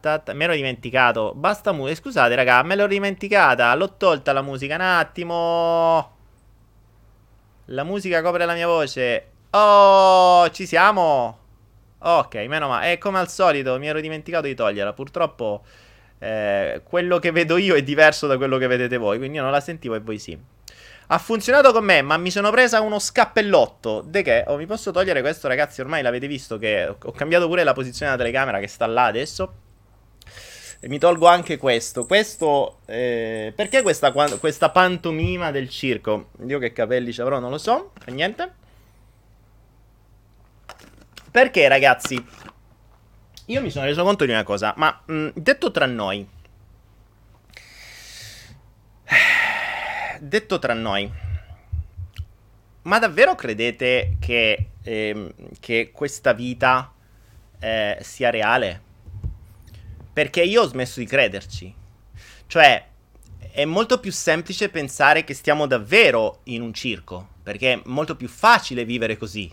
Guarda. Me l'ho dimenticato. Basta musica. Scusate, raga, me l'ho dimenticata. L'ho tolta la musica un attimo. La musica copre la mia voce. Oh, ci siamo. Ok, meno male. E come al solito, mi ero dimenticato di toglierla. Purtroppo eh, quello che vedo io è diverso da quello che vedete voi. Quindi io non la sentivo e voi sì. Ha funzionato con me, ma mi sono presa uno scappellotto. De che? Oh, mi posso togliere questo, ragazzi? Ormai l'avete visto che ho cambiato pure la posizione della telecamera che sta là adesso. E mi tolgo anche questo. Questo. Eh, perché questa, questa pantomima del circo? Io che capelli ci avrò, non lo so. Fa niente. Perché, ragazzi, io mi sono reso conto di una cosa, ma mh, detto tra noi, detto tra noi, ma davvero credete che, eh, che questa vita eh, sia reale? Perché io ho smesso di crederci. Cioè, è molto più semplice pensare che stiamo davvero in un circo, perché è molto più facile vivere così.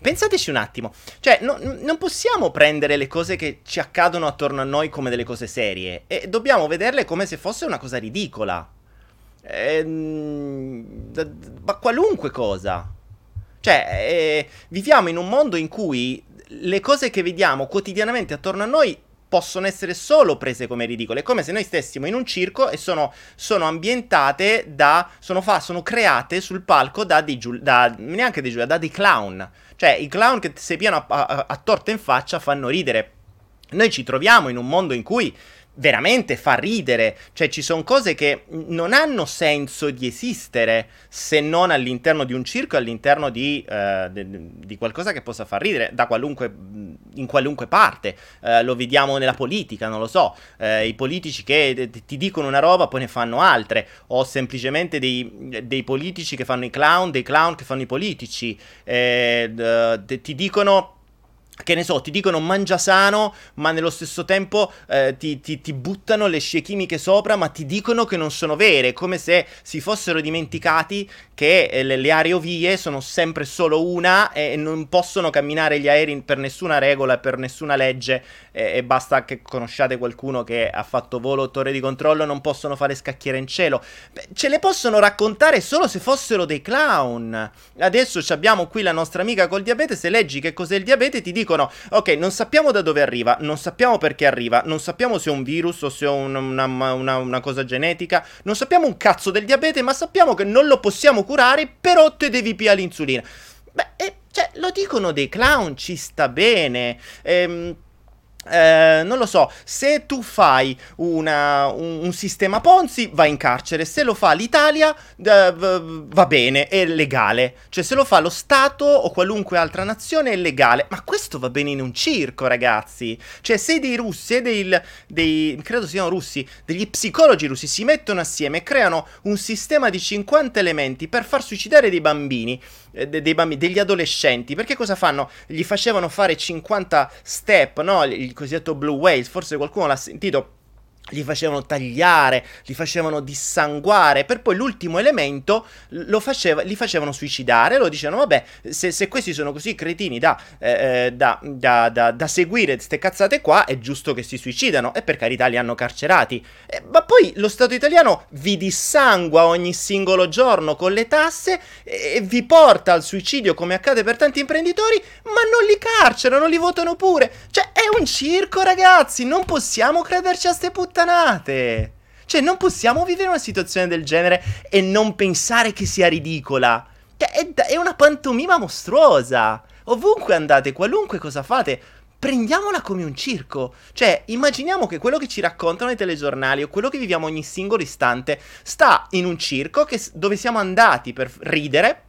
Pensateci un attimo, cioè no, non possiamo prendere le cose che ci accadono attorno a noi come delle cose serie e dobbiamo vederle come se fosse una cosa ridicola. Ehm, ma qualunque cosa. Cioè, eh, viviamo in un mondo in cui le cose che vediamo quotidianamente attorno a noi possono essere solo prese come ridicole. È come se noi stessimo in un circo e sono, sono ambientate da. Sono, fa, sono create sul palco da dei. Da, neanche dei, da dei clown. Cioè, i clown che se piano a, a, a torta in faccia fanno ridere. Noi ci troviamo in un mondo in cui veramente fa ridere. Cioè, ci sono cose che non hanno senso di esistere se non all'interno di un circo, all'interno di, uh, de, di qualcosa che possa far ridere qualunque, in qualunque parte. Uh, lo vediamo nella politica, non lo so. Uh, I politici che ti dicono una roba, poi ne fanno altre. O semplicemente dei, dei politici che fanno i clown, dei clown che fanno i politici. Eh, ti dicono che ne so, ti dicono mangia sano, ma nello stesso tempo eh, ti, ti, ti, buttano le scie chimiche sopra, ma ti dicono che non sono vere, come se si fossero dimenticati che eh, le, le aerovie sono sempre solo una e non possono camminare gli aerei per nessuna regola, per nessuna legge, eh, e basta che conosciate qualcuno che ha fatto volo torre di controllo, non possono fare scacchiere in cielo. Beh, ce le possono raccontare solo se fossero dei clown. Adesso abbiamo qui la nostra amica col diabete, se leggi che cos'è il diabete ti dico dicono, ok, non sappiamo da dove arriva, non sappiamo perché arriva, non sappiamo se è un virus o se è un, una, una, una, cosa genetica, non sappiamo un cazzo del diabete, ma sappiamo che non lo possiamo curare, però te devi piare l'insulina. Beh, eh, cioè, lo dicono dei clown, ci sta bene. Ehm eh, non lo so, se tu fai una, un, un, sistema Ponzi vai in carcere, se lo fa l'Italia eh, va bene, è legale, cioè se lo fa lo Stato o qualunque altra nazione è legale, ma questo va bene in un circo ragazzi, cioè se dei russi, dei, dei credo siano russi, degli psicologi russi si mettono assieme e creano un sistema di 50 elementi per far suicidare dei bambini, dei bambini, degli adolescenti, perché cosa fanno? Gli facevano fare 50 step, no? Il cosiddetto Blue Whale, forse qualcuno l'ha sentito li facevano tagliare, li facevano dissanguare, per poi l'ultimo elemento faceva, li facevano suicidare, lo dicevano vabbè, se, se questi sono così cretini da, eh, eh da, da, da, seguire queste cazzate qua, è giusto che si suicidano, e per carità li hanno carcerati. Eh, ma poi lo Stato italiano vi dissangua ogni singolo giorno con le tasse e vi porta al suicidio come accade per tanti imprenditori, ma non li carcerano, li votano pure. Cioè è un circo ragazzi, non possiamo crederci a ste puttane puttanate. Cioè, non possiamo vivere una situazione del genere e non pensare che sia ridicola. Cioè, è, è una pantomima mostruosa. Ovunque andate, qualunque cosa fate, prendiamola come un circo. Cioè, immaginiamo che quello che ci raccontano i telegiornali o quello che viviamo ogni singolo istante sta in un circo che, dove siamo andati per ridere,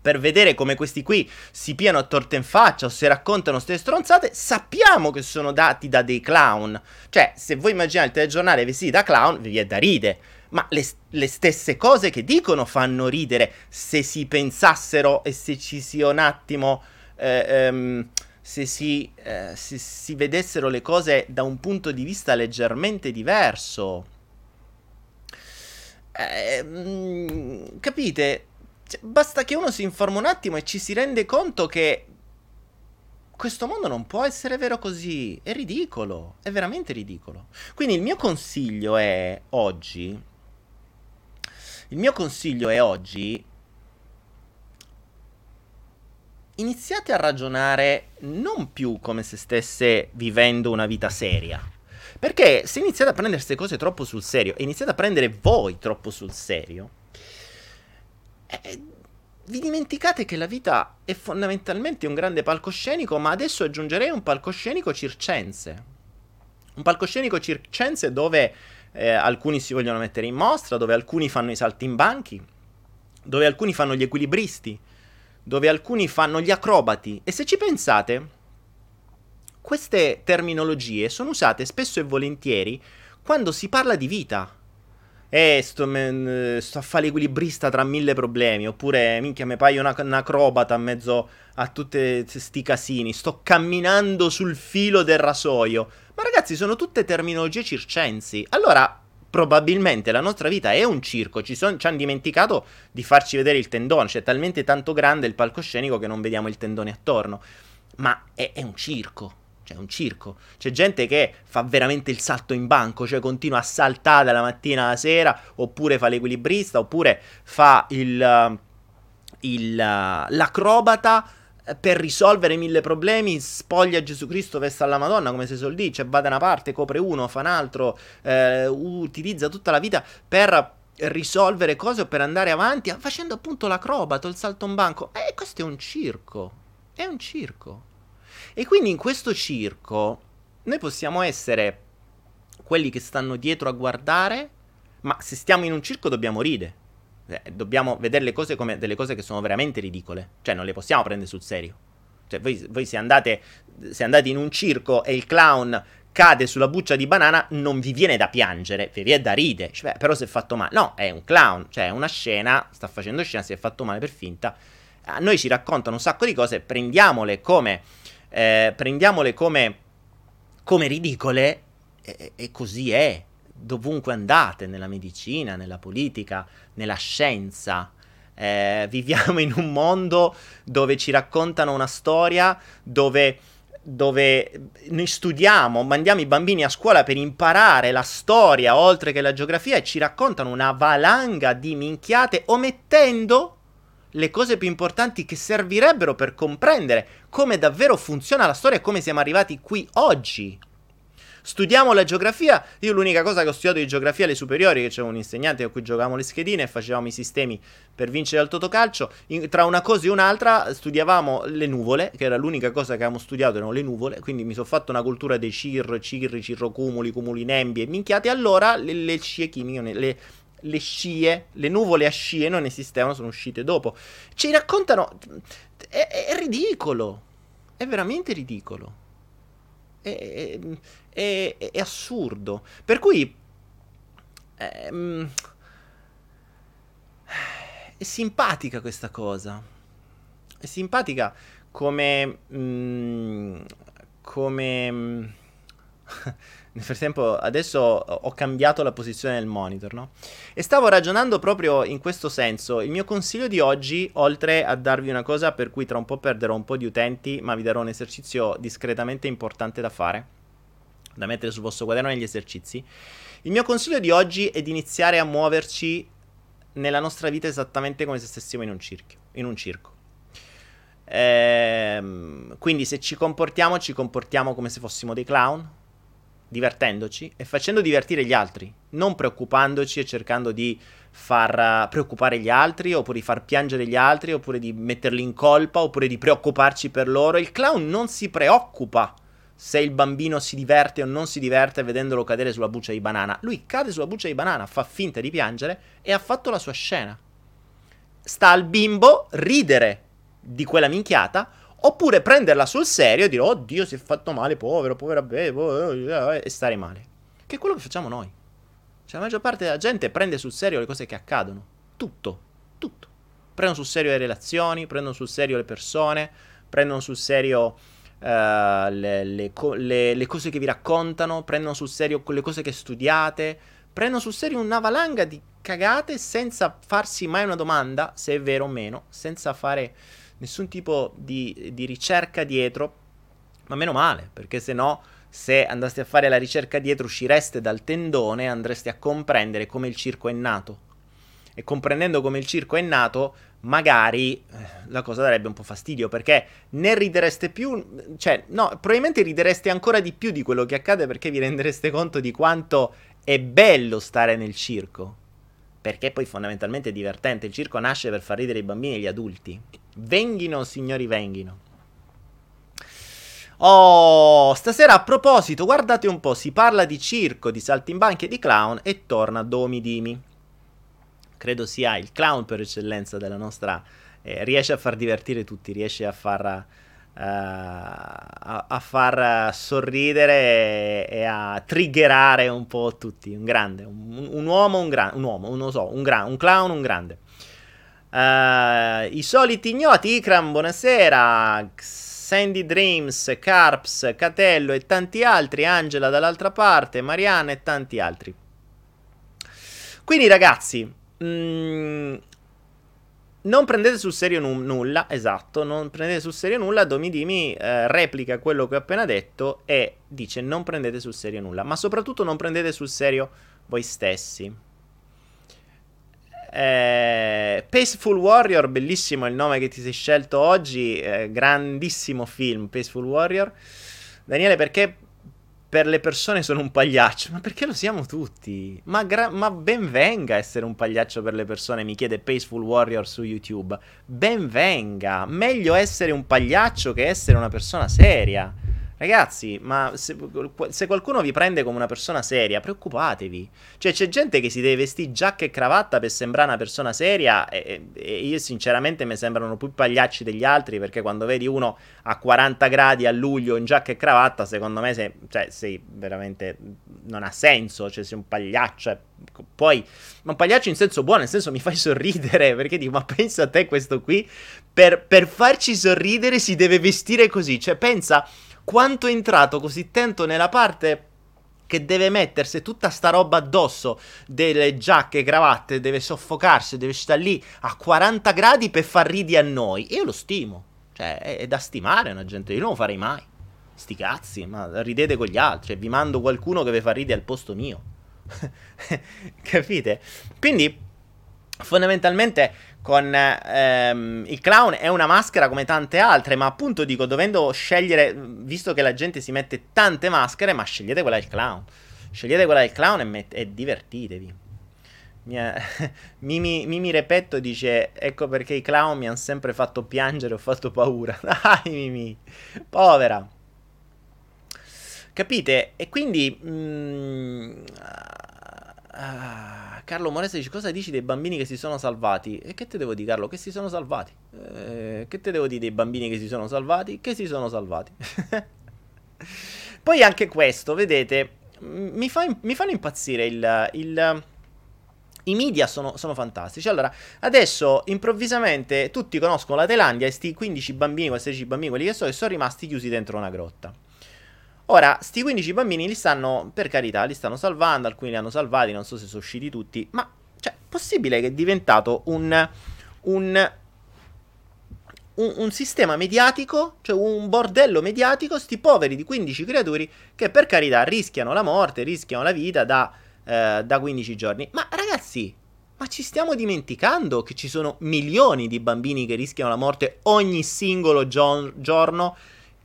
per vedere come questi qui si piano a torta in faccia o se raccontano ste stronzate, sappiamo che sono dati da dei clown. Cioè, se voi immaginate il telegiornale vestiti da clown, vi è da ridere. Ma le, le, stesse cose che dicono fanno ridere se si pensassero e se ci sia un attimo... Eh, ehm, se si, eh, se si vedessero le cose da un punto di vista leggermente diverso. Eh, capite? Cioè, basta che uno si informa un attimo e ci si rende conto che questo mondo non può essere vero così. È ridicolo, è veramente ridicolo. Quindi il mio consiglio è oggi. Il mio consiglio è oggi. Iniziate a ragionare non più come se stesse vivendo una vita seria. Perché se iniziate a prendere queste cose troppo sul serio e iniziate a prendere voi troppo sul serio, eh, vi dimenticate che la vita è fondamentalmente un grande palcoscenico, ma adesso aggiungerei un palcoscenico circense. Un palcoscenico circense dove eh, alcuni si vogliono mettere in mostra, dove alcuni fanno i salti in banchi, dove alcuni fanno gli equilibristi, dove alcuni fanno gli acrobati. E se ci pensate, queste terminologie sono usate spesso e volentieri quando si parla di vita eh, sto, men, sto a fare l'equilibrista tra mille problemi, oppure, minchia, mi paio una, un acrobata in mezzo a tutti questi casini, sto camminando sul filo del rasoio. Ma ragazzi, sono tutte terminologie circensi. Allora, probabilmente la nostra vita è un circo, ci, ci hanno dimenticato di farci vedere il tendone, cioè è talmente tanto grande il palcoscenico che non vediamo il tendone attorno. Ma è, è un circo. Cioè, è un circo. C'è gente che fa veramente il salto in banco, cioè continua a saltare dalla mattina alla sera, oppure fa l'equilibrista, oppure fa il, il, l'acrobata eh, per risolvere mille problemi, spoglia Gesù Cristo, veste alla Madonna, come si suol dire, cioè va da una parte, copre uno, fa un altro, eh, utilizza tutta la vita per risolvere cose o per andare avanti, facendo appunto l'acrobato, il salto in banco. E eh, questo è un circo, è un circo. E quindi in questo circo noi possiamo essere quelli che stanno dietro a guardare, ma se stiamo in un circo dobbiamo ridere. Eh, dobbiamo vedere le cose come delle cose che sono veramente ridicole. Cioè non le possiamo prendere sul serio. Cioè voi, voi se, andate, se andate in un circo e il clown cade sulla buccia di banana, non vi viene da piangere, vi viene da ridere. Cioè, però si è fatto male. No, è un clown, cioè è una scena, sta facendo scena, si è fatto male per finta. A noi ci raccontano un sacco di cose, prendiamole come eh, prendiamole come, come ridicole e, e così è. Dovunque andate, nella medicina, nella politica, nella scienza. Eh, viviamo in un mondo dove ci raccontano una storia, dove, dove, noi studiamo, mandiamo i bambini a scuola per imparare la storia oltre che la geografia e ci raccontano una valanga di minchiate omettendo le cose più importanti che servirebbero per comprendere come davvero funziona la storia e come siamo arrivati qui oggi. Studiamo la geografia. Io l'unica cosa che ho studiato di geografia alle superiori, che c'era un insegnante con cui giocavamo le schedine e facevamo i sistemi per vincere al totocalcio. In, tra una cosa e un'altra studiavamo le nuvole, che era l'unica cosa che avevamo studiato, erano le nuvole. Quindi mi sono fatto una cultura dei cir, cirri, cirrocumuli, cumuli nembi e minchiate. Allora le, le le, le scie, le nuvole a scie non esistevano, sono uscite dopo. Ci raccontano... È, è ridicolo, è veramente ridicolo. È, è, è assurdo. Per cui... Ehm, è simpatica questa cosa. È simpatica come... Mm, come... Nel frattempo, adesso ho cambiato la posizione del monitor, no? E stavo ragionando proprio in questo senso. Il mio consiglio di oggi, oltre a darvi una cosa per cui tra un po' perderò un po' di utenti, ma vi darò un esercizio discretamente importante da fare, da mettere sul vostro quaderno negli esercizi. Il mio consiglio di oggi è di iniziare a muoverci nella nostra vita esattamente come se stessimo in un, circhio, in un circo. Ehm, quindi se ci comportiamo, ci comportiamo come se fossimo dei clown, divertendoci e facendo divertire gli altri, non preoccupandoci e cercando di far uh, preoccupare gli altri, oppure di far piangere gli altri, oppure di metterli in colpa, oppure di preoccuparci per loro. Il clown non si preoccupa se il bambino si diverte o non si diverte vedendolo cadere sulla buccia di banana. Lui cade sulla buccia di banana, fa finta di piangere e ha fatto la sua scena. Sta al bimbo ridere di quella minchiata oppure prenderla sul serio e dire oddio si è fatto male, povero, povera bebe, e stare male. Che è quello che facciamo noi. Cioè la maggior parte della gente prende sul serio le cose che accadono. Tutto, tutto. Prendono sul serio le relazioni, prendono sul serio le persone, prendono sul serio uh, le, le, co- le, le, cose che vi raccontano, prendono sul serio le cose che studiate, prendono sul serio una valanga di cagate senza farsi mai una domanda se è vero o meno, senza fare nessun tipo di, di ricerca dietro. Ma meno male, perché se no se andasti a fare la ricerca dietro uscireste dal tendone e andreste a comprendere come il circo è nato. E comprendendo come il circo è nato, magari eh, la cosa darebbe un po' fastidio perché ne ridereste più, cioè no, probabilmente ridereste ancora di più di quello che accade perché vi rendereste conto di quanto è bello stare nel circo. Perché poi fondamentalmente è divertente, il circo nasce per far ridere i bambini e gli adulti. Venghino, signori, venghino. Oh, stasera a proposito, guardate un po', si parla di circo, di saltimbanchi e di clown e torna Domi Dimi credo sia il clown per eccellenza della nostra... Eh, riesce a far divertire tutti, riesce a far... Uh, a, a, far sorridere e, e, a triggerare un po' tutti. Un grande, un, un uomo, un grande, un uomo, non so, un, gran, un clown, un grande. Uh, I soliti ignoti, Ikram, buonasera. Sandy Dreams, Carps, Catello e tanti altri, Angela dall'altra parte, Mariana e tanti altri. Quindi ragazzi, Mm, non prendete sul serio nu- nulla, esatto, non prendete sul serio nulla, Domidimi eh, replica quello che ho appena detto e dice non prendete sul serio nulla, ma soprattutto non prendete sul serio voi stessi. Eh, Paceful Warrior, bellissimo il nome che ti sei scelto oggi, eh, grandissimo film, Paceful Warrior. Daniele, perché per le persone sono un pagliaccio. Ma perché lo siamo tutti? Ma, gra- ma, ben venga essere un pagliaccio per le persone, mi chiede Paceful Warrior su YouTube. Ben venga. Meglio essere un pagliaccio che essere una persona seria. Ragazzi, ma se, se, qualcuno vi prende come una persona seria, preoccupatevi. Cioè, c'è gente che si deve vestire giacca e cravatta per sembrare una persona seria. E, e io, sinceramente, mi sembrano più pagliacci degli altri. Perché quando vedi uno a 40 gradi a luglio in giacca e cravatta, secondo me sei, cioè, sei veramente. non ha senso. Cioè, sei un pagliaccio. Poi, ma un pagliaccio in senso buono, nel senso mi fai sorridere. Perché dico, ma pensa a te questo qui. Per, per farci sorridere si deve vestire così. Cioè, pensa quanto è entrato così tanto nella parte che deve mettersi tutta sta roba addosso delle giacche, cravatte, deve soffocarsi, deve stare lì a 40 gradi per far ridi a noi. io lo stimo. Cioè, è, è da stimare una gente. Io non lo farei mai. Sti cazzi, ma ridete con gli altri. Vi mando qualcuno che vi fa ridere al posto mio. Capite? Quindi, fondamentalmente, con ehm, il clown è una maschera come tante altre, ma appunto dico, dovendo scegliere, visto che la gente si mette tante maschere, ma scegliete quella del clown. Scegliete quella del clown e, met- e divertitevi. Mia... Mimi, Mimi Repetto dice: Ecco perché i clown mi hanno sempre fatto piangere, ho fatto paura. Dai, Mimi, povera. Capite? E quindi. Mm, Ah, Carlo Morese dice cosa dici dei bambini che si sono salvati? E che te devo dire Carlo? Che si sono salvati. Eh, che te devo dire dei bambini che si sono salvati? Che si sono salvati. Poi anche questo, vedete, mi, fa, mi fanno impazzire il... il i media sono, sono, fantastici. Allora, adesso improvvisamente tutti conoscono la Thailandia e sti 15 bambini, 16 bambini, quelli che so, che sono rimasti chiusi dentro una grotta. Ora, sti 15 bambini li stanno, per carità, li stanno salvando, alcuni li hanno salvati, non so se sono usciti tutti, ma, cioè, possibile che è diventato un, un, un, un sistema mediatico, cioè un bordello mediatico, sti poveri di 15 creature che, per carità, rischiano la morte, rischiano la vita da, eh, da 15 giorni. Ma, ragazzi, ma ci stiamo dimenticando che ci sono milioni di bambini che rischiano la morte ogni singolo gio- giorno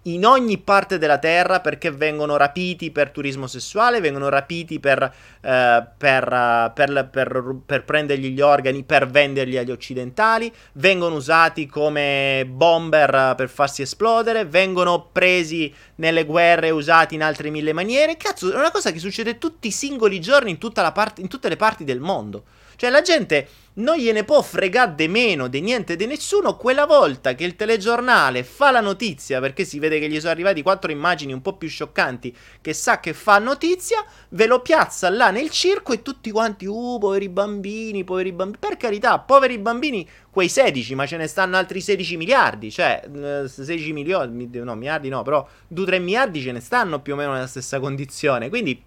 in ogni parte della terra perché vengono rapiti per turismo sessuale, vengono rapiti per, eh, per, per, per, per prendergli gli organi, per venderli agli occidentali, vengono usati come bomber per farsi esplodere, vengono presi nelle guerre usati in altre mille maniere. Cazzo, è una cosa che succede tutti i singoli giorni in, part- in tutte le parti del mondo. Cioè la gente non gliene può fregare di meno, di niente, di nessuno. Quella volta che il telegiornale fa la notizia, perché si vede che gli sono arrivati quattro immagini un po' più scioccanti, che sa che fa notizia, ve lo piazza là nel circo e tutti quanti, uh, poveri bambini, poveri bambini. Per carità, poveri bambini, quei 16, ma ce ne stanno altri 16 miliardi, cioè 16 milioni, no, miliardi no, però 2-3 miliardi ce ne stanno più o meno nella stessa condizione. Quindi,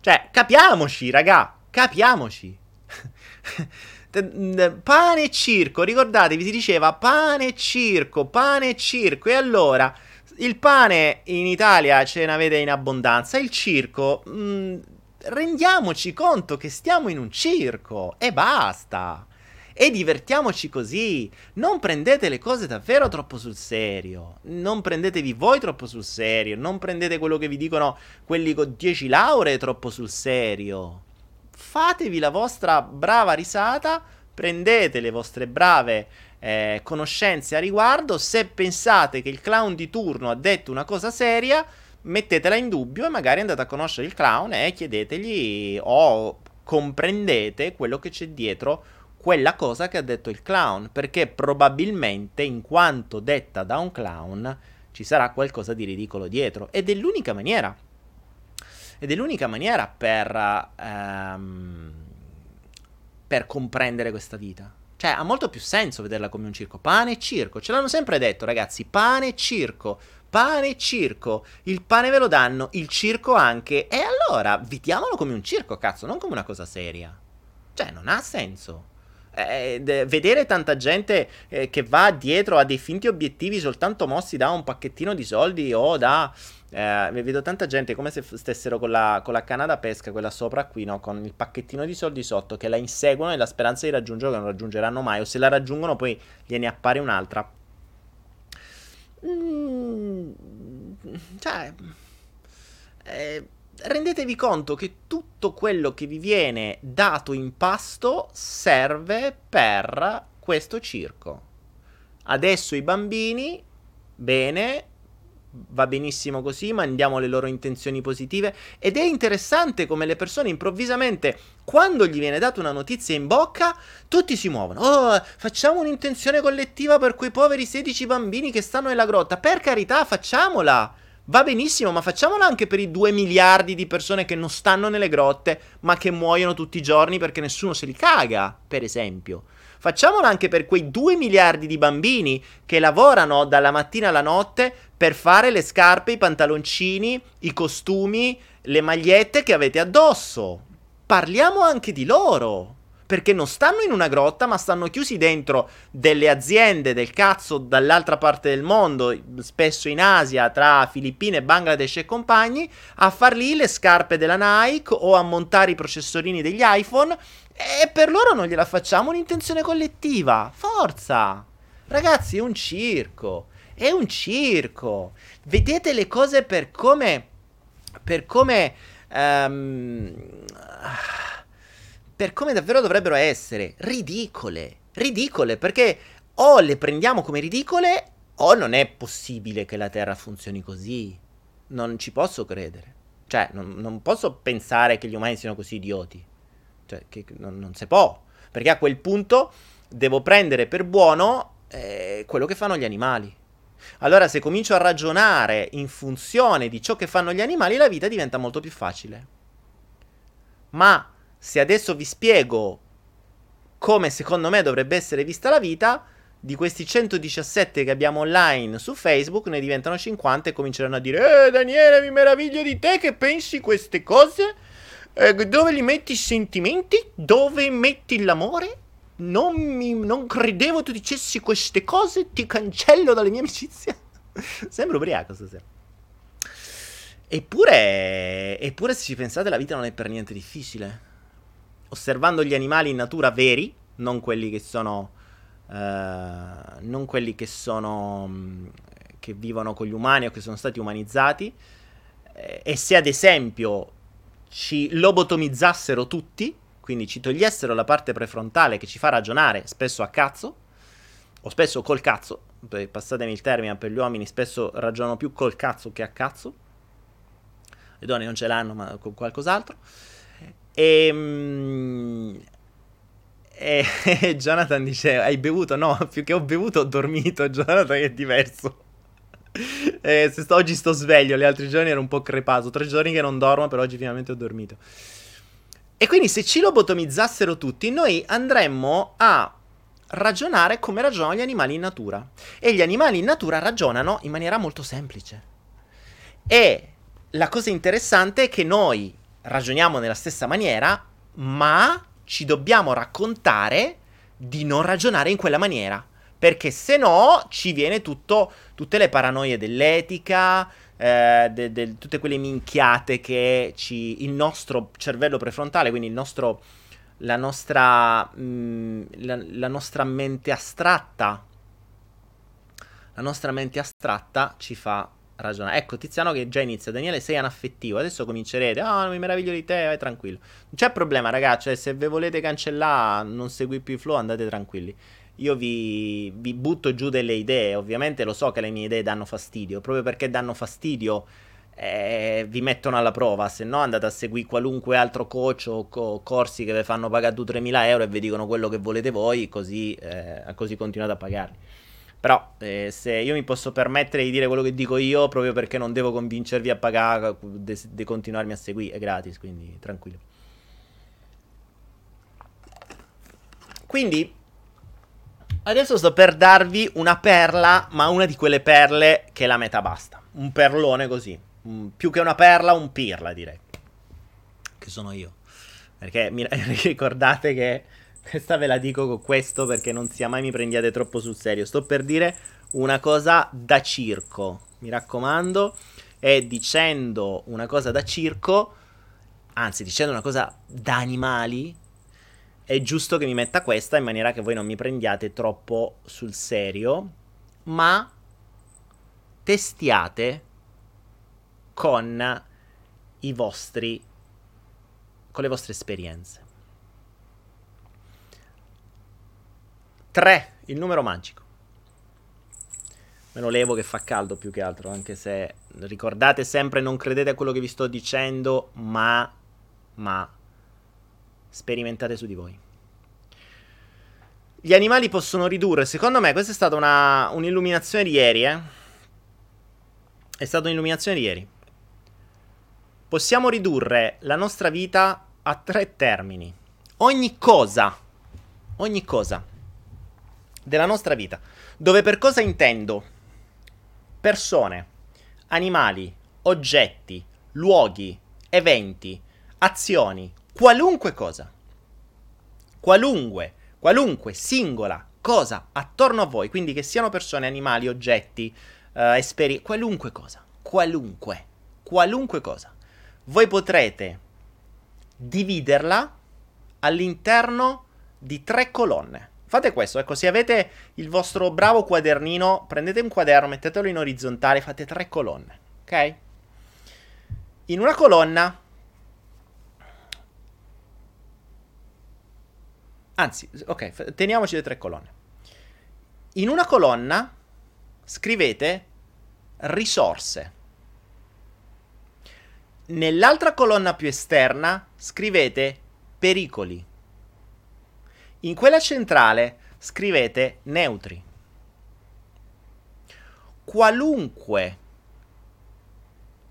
cioè, capiamoci, raga, capiamoci. Pane e circo, ricordatevi, si diceva pane e circo, pane e circo. E allora, il pane in Italia ce ne avete in abbondanza, il circo... Mh, mm, rendiamoci conto che stiamo in un circo e basta. E divertiamoci così. Non prendete le cose davvero troppo sul serio. Non prendetevi voi troppo sul serio. Non prendete quello che vi dicono quelli con 10 lauree troppo sul serio fatevi la vostra brava risata, prendete le vostre brave eh, conoscenze a riguardo, se pensate che il clown di turno ha detto una cosa seria, mettetela in dubbio e magari andate a conoscere il clown e chiedetegli o comprendete quello che c'è dietro quella cosa che ha detto il clown, perché probabilmente in quanto detta da un clown ci sarà qualcosa di ridicolo dietro. Ed è l'unica maniera ed è l'unica maniera per, ehm, per comprendere questa vita. Cioè, ha molto più senso vederla come un circo. Pane e circo. Ce l'hanno sempre detto, ragazzi. Pane e circo. Pane e circo. Il pane ve lo danno, il circo anche. E allora, vediamolo come un circo, cazzo, non come una cosa seria. Cioè, non ha senso. Eh, de- vedere tanta gente eh, che va dietro a dei finti obiettivi soltanto mossi da un pacchettino di soldi o da eh, vedo tanta gente come se stessero con la, con la, canna da pesca, quella sopra qui, no? Con il pacchettino di soldi sotto, che la inseguono e la speranza di raggiungerlo che non raggiungeranno mai. O se la raggiungono poi gliene appare un'altra. Mm, cioè... Eh, rendetevi conto che tutto quello che vi viene dato in pasto serve per questo circo. Adesso i bambini, bene, va benissimo così, mandiamo le loro intenzioni positive ed è interessante come le persone improvvisamente quando gli viene data una notizia in bocca, tutti si muovono. Oh, facciamo un'intenzione collettiva per quei poveri 16 bambini che stanno nella grotta. Per carità, facciamola. Va benissimo, ma facciamola anche per i 2 miliardi di persone che non stanno nelle grotte, ma che muoiono tutti i giorni perché nessuno se li caga, per esempio. Facciamola anche per quei 2 miliardi di bambini che lavorano dalla mattina alla notte per fare le scarpe, i pantaloncini, i costumi, le magliette che avete addosso. Parliamo anche di loro. Perché non stanno in una grotta, ma stanno chiusi dentro delle aziende del cazzo dall'altra parte del mondo, spesso in Asia, tra Filippine, Bangladesh e compagni, a far lì le scarpe della Nike o a montare i processorini degli iPhone. E per loro non gliela facciamo un'intenzione collettiva. Forza! Ragazzi, è un circo. È un circo. Vedete le cose per come. Per come. Um, per come davvero dovrebbero essere. Ridicole. Ridicole. Perché o le prendiamo come ridicole. O non è possibile che la Terra funzioni così. Non ci posso credere. Cioè, non, non posso pensare che gli umani siano così idioti. Cioè, che non, non si può. Perché a quel punto devo prendere per buono eh, quello che fanno gli animali. Allora, se comincio a ragionare in funzione di ciò che fanno gli animali, la vita diventa molto più facile. Ma se adesso vi spiego come secondo me dovrebbe essere vista la vita, di questi 117 che abbiamo online su Facebook ne diventano 50 e cominceranno a dire Eh Daniele mi meraviglio di te che pensi queste cose eh, Dove li metti i sentimenti? Dove metti l'amore? Non, mi, non credevo tu dicessi queste cose, ti cancello dalle mie amicizie. Sembra ubriaco stasera. Eppure, eppure, se ci pensate, la vita non è per niente difficile. Osservando gli animali in natura veri, non quelli che sono. Uh, non quelli che sono. che vivono con gli umani o che sono stati umanizzati. Eh, e se ad esempio ci lobotomizzassero tutti, quindi ci togliessero la parte prefrontale che ci fa ragionare spesso a cazzo, o spesso col cazzo, passatemi il termine, per gli uomini spesso ragionano più col cazzo che a cazzo, le donne non ce l'hanno ma con qualcos'altro, e... Ehm, e, e Jonathan dice: Hai bevuto? No, più che ho bevuto, ho dormito. Jonathan è diverso. Eh, sto, oggi sto sveglio, gli altri giorni ero un po' crepato. Tre giorni che non dormo, però oggi finalmente ho dormito. E quindi se ci lobotomizzassero tutti, noi andremmo a ragionare come ragionano gli animali in natura. E gli animali in natura ragionano in maniera molto semplice. E la cosa interessante è che noi ragioniamo nella stessa maniera, ma ci dobbiamo raccontare di non ragionare in quella maniera. Perché se no ci viene tutto, tutte le paranoie dell'etica, eh, de, tutte quelle minchiate che ci, il nostro cervello prefrontale, quindi il nostro, la, nostra, mh, mm, la, la nostra mente astratta, la nostra mente astratta ci fa ragionare. Ecco, Tiziano che già inizia. Daniele, sei anaffettivo. Adesso comincerete. Ah, oh, mi meraviglio di te, vai tranquillo. Non c'è problema, ragazzi. Cioè, se vi volete cancellare, non segui più i flow, andate tranquilli. Io vi, vi, butto giù delle idee. Ovviamente lo so che le mie idee danno fastidio. Proprio perché danno fastidio, eh, vi mettono alla prova. Se no, andate a seguire qualunque altro coach o co- corsi che vi fanno pagare 2-3 euro e vi dicono quello che volete voi. Così, eh, così continuate a pagarli. Però eh, se io mi posso permettere di dire quello che dico io proprio perché non devo convincervi a pagare, di continuarmi a seguire, è gratis, quindi tranquillo. Quindi adesso sto per darvi una perla, ma una di quelle perle che la metà basta. Un perlone così. Un, più che una perla, un pirla direi. Che sono io. Perché mi ricordate che questa ve la dico con questo perché non sia mai mi prendiate troppo sul serio. Sto per dire una cosa da circo. Mi raccomando. E dicendo una cosa da circo, anzi dicendo una cosa da animali, è giusto che mi metta questa in maniera che voi non mi prendiate troppo sul serio, ma testiate con i vostri con le vostre esperienze. 3, il numero magico. Me lo levo che fa caldo più che altro, anche se ricordate sempre, non credete a quello che vi sto dicendo, ma, ma, sperimentate su di voi. Gli animali possono ridurre, secondo me questa è stata una, un'illuminazione di ieri, eh. È stata un'illuminazione di ieri. Possiamo ridurre la nostra vita a tre termini. Ogni cosa, ogni cosa della nostra vita, dove per cosa intendo persone, animali, oggetti, luoghi, eventi, azioni, qualunque cosa, qualunque, qualunque singola cosa attorno a voi, quindi che siano persone, animali, oggetti, uh, esperienze, qualunque cosa, qualunque, qualunque cosa, voi potrete dividerla all'interno di tre colonne. Fate questo, ecco, se avete il vostro bravo quadernino, prendete un quaderno, mettetelo in orizzontale, fate tre colonne, ok? In una colonna, anzi, ok, teniamoci le tre colonne. In una colonna scrivete risorse. Nell'altra colonna più esterna scrivete pericoli. In quella centrale scrivete neutri. Qualunque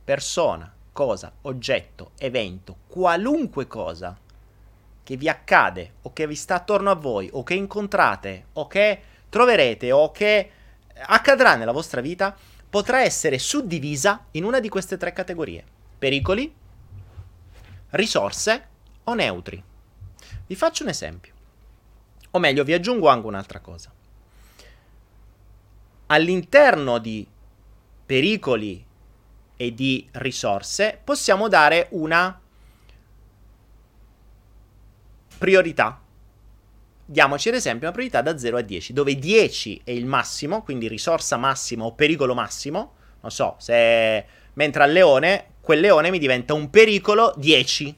persona, cosa, oggetto, evento, qualunque cosa che vi accade o che vi sta attorno a voi o che incontrate o che troverete o che accadrà nella vostra vita potrà essere suddivisa in una di queste tre categorie. Pericoli, risorse o neutri. Vi faccio un esempio. O meglio, vi aggiungo anche un'altra cosa. All'interno di pericoli e di risorse possiamo dare una priorità. diamoci ad esempio una priorità da 0 a 10, dove 10 è il massimo, quindi risorsa massima o pericolo massimo. Non so, se mentre al leone, quel leone mi diventa un pericolo 10.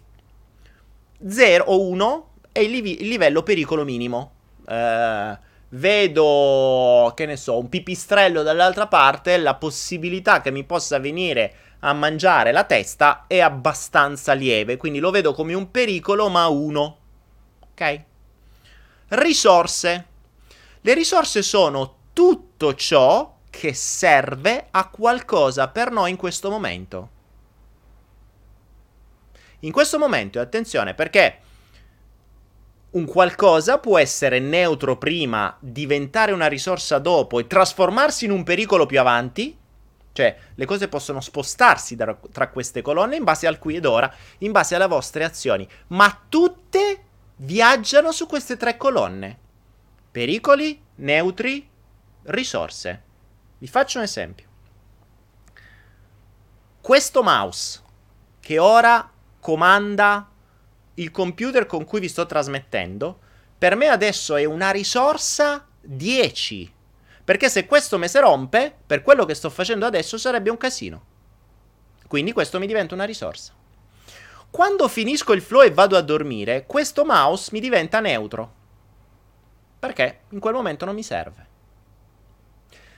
0 o 1 è il, liv- il livello pericolo minimo. Eh, vedo, che ne so, un pipistrello dall'altra parte, la possibilità che mi possa venire a mangiare la testa è abbastanza lieve, quindi lo vedo come un pericolo ma uno. Ok? Risorse. Le risorse sono tutto ciò che serve a qualcosa per noi in questo momento. In questo momento, attenzione, perché un qualcosa può essere neutro prima, diventare una risorsa dopo e trasformarsi in un pericolo più avanti. Cioè, le cose possono spostarsi tra queste colonne in base al qui ed ora, in base alle vostre azioni, ma tutte viaggiano su queste tre colonne. Pericoli, neutri, risorse. Vi faccio un esempio. Questo mouse che ora comanda il computer con cui vi sto trasmettendo, per me adesso è una risorsa 10. Perché se questo mi si rompe, per quello che sto facendo adesso sarebbe un casino. Quindi questo mi diventa una risorsa. Quando finisco il flow e vado a dormire, questo mouse mi diventa neutro. Perché in quel momento non mi serve.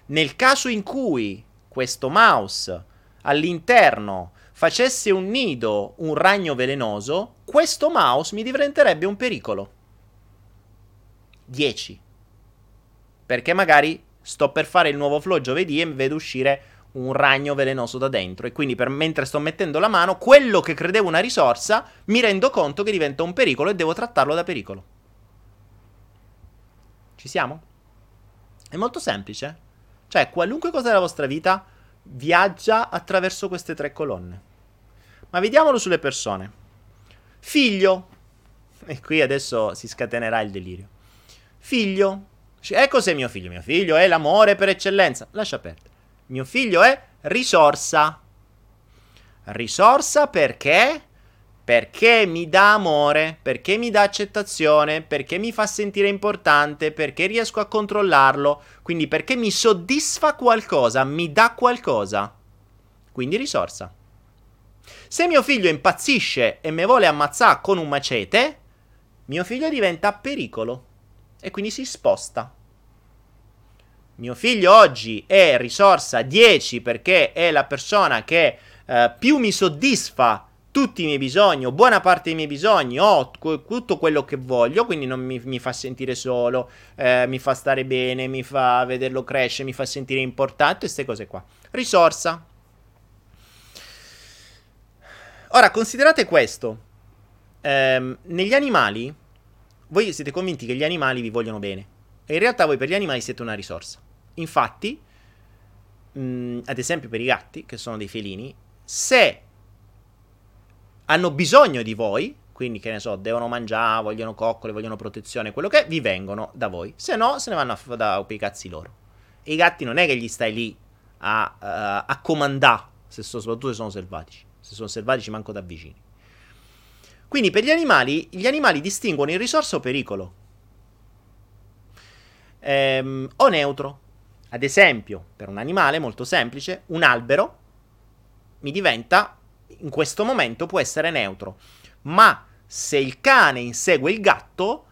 Nel caso in cui questo mouse all'interno facesse un nido un ragno velenoso, questo mouse mi diventerebbe un pericolo. 10. Perché magari sto per fare il nuovo flow giovedì e vedo uscire un ragno velenoso da dentro e quindi per, mentre sto mettendo la mano, quello che credevo una risorsa, mi rendo conto che diventa un pericolo e devo trattarlo da pericolo. Ci siamo? È molto semplice. Cioè, qualunque cosa della vostra vita viaggia attraverso queste tre colonne. Ma vediamolo sulle persone. Figlio. E qui adesso si scatenerà il delirio. Figlio. E cos'è mio figlio? Mio figlio è l'amore per eccellenza. Lascia perdere. Mio figlio è risorsa. Risorsa perché? Perché mi dà amore, perché mi dà accettazione, perché mi fa sentire importante, perché riesco a controllarlo, quindi perché mi soddisfa qualcosa, mi dà qualcosa. Quindi risorsa. Se mio figlio impazzisce e mi vuole ammazzare con un macete, mio figlio diventa pericolo e quindi si sposta. Mio figlio oggi è risorsa 10 perché è la persona che eh, più mi soddisfa tutti i miei bisogni, o buona parte dei miei bisogni, ho tutto quello che voglio, quindi non mi, mi fa sentire solo, eh, mi fa stare bene, mi fa vederlo crescere, mi fa sentire importante, queste cose qua. Risorsa. Ora, considerate questo. Eh, negli animali, voi siete convinti che gli animali vi vogliono bene. E in realtà voi per gli animali siete una risorsa. Infatti, mh, mm, ad esempio per i gatti, che sono dei felini, se hanno bisogno di voi, quindi che ne so, devono mangiare, vogliono coccole, vogliono protezione, quello che è, vi vengono da voi. Se no, se ne vanno a, da quei cazzi loro. E i gatti non è che gli stai lì a, uh, a comandare, se sono, soprattutto se sono selvatici. Se sono selvatici manco da vicini. Quindi per gli animali, gli animali distinguono il risorsa o pericolo. Ehm, o neutro. Ad esempio, per un animale molto semplice, un albero mi diventa, in questo momento può essere neutro. Ma se il cane insegue il gatto,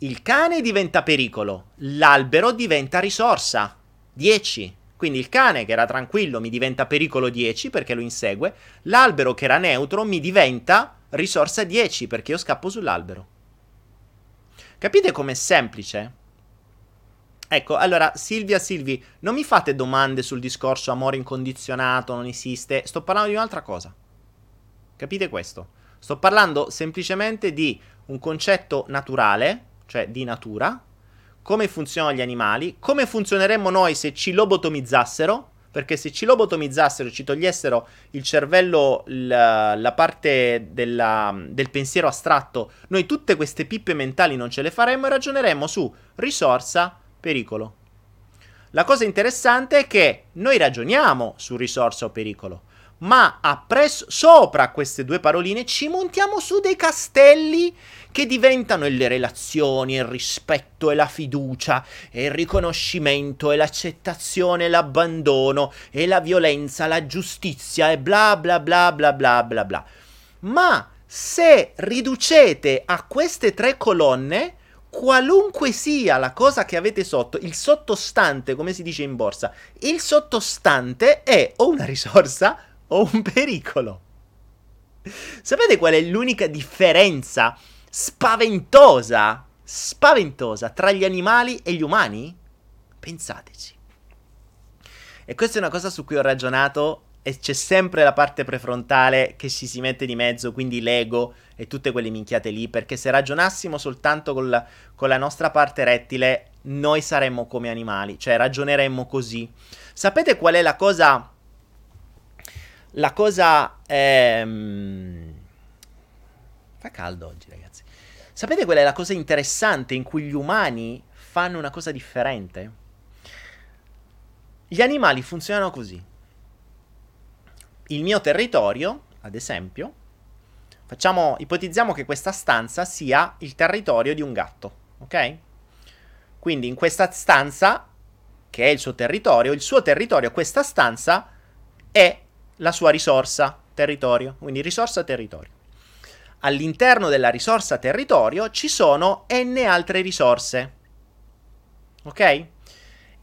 il cane diventa pericolo, l'albero diventa risorsa. 10. Quindi il cane che era tranquillo mi diventa pericolo 10 perché lo insegue, l'albero che era neutro mi diventa risorsa 10 perché io scappo sull'albero. Capite com'è semplice? Ecco, allora Silvia, Silvi, non mi fate domande sul discorso amore incondizionato, non esiste, sto parlando di un'altra cosa. Capite questo? Sto parlando semplicemente di un concetto naturale, cioè di natura, come funzionano gli animali, come funzioneremmo noi se ci lobotomizzassero, perché se ci lobotomizzassero, ci togliessero il cervello, la, la parte della, del pensiero astratto, noi tutte queste pippe mentali non ce le faremmo e ragioneremmo su risorsa, pericolo. La cosa interessante è che noi ragioniamo su risorsa o pericolo, ma appresso, sopra queste due paroline ci montiamo su dei castelli che diventano le relazioni, il rispetto e la fiducia, e il riconoscimento e l'accettazione e l'abbandono, e la violenza, la giustizia e bla bla bla bla bla bla bla. Ma se riducete a queste tre colonne, qualunque sia la cosa che avete sotto, il sottostante, come si dice in borsa, il sottostante è o una risorsa o un pericolo. Sapete qual è l'unica differenza spaventosa, spaventosa tra gli animali e gli umani? Pensateci. E questa è una cosa su cui ho ragionato e c'è sempre la parte prefrontale che ci si mette di mezzo, quindi l'ego e tutte quelle minchiate lì, perché se ragionassimo soltanto con la, con la nostra parte rettile, noi saremmo come animali, cioè ragioneremmo così. Sapete qual è la cosa la cosa... Ehm... Fa caldo oggi, ragazzi. Sapete qual è la cosa interessante in cui gli umani fanno una cosa differente? Gli animali funzionano così. Il mio territorio, ad esempio, facciamo, ipotizziamo che questa stanza sia il territorio di un gatto, ok? Quindi in questa stanza, che è il suo territorio, il suo territorio, questa stanza è la sua risorsa territorio, quindi risorsa territorio. All'interno della risorsa territorio ci sono n altre risorse. Ok?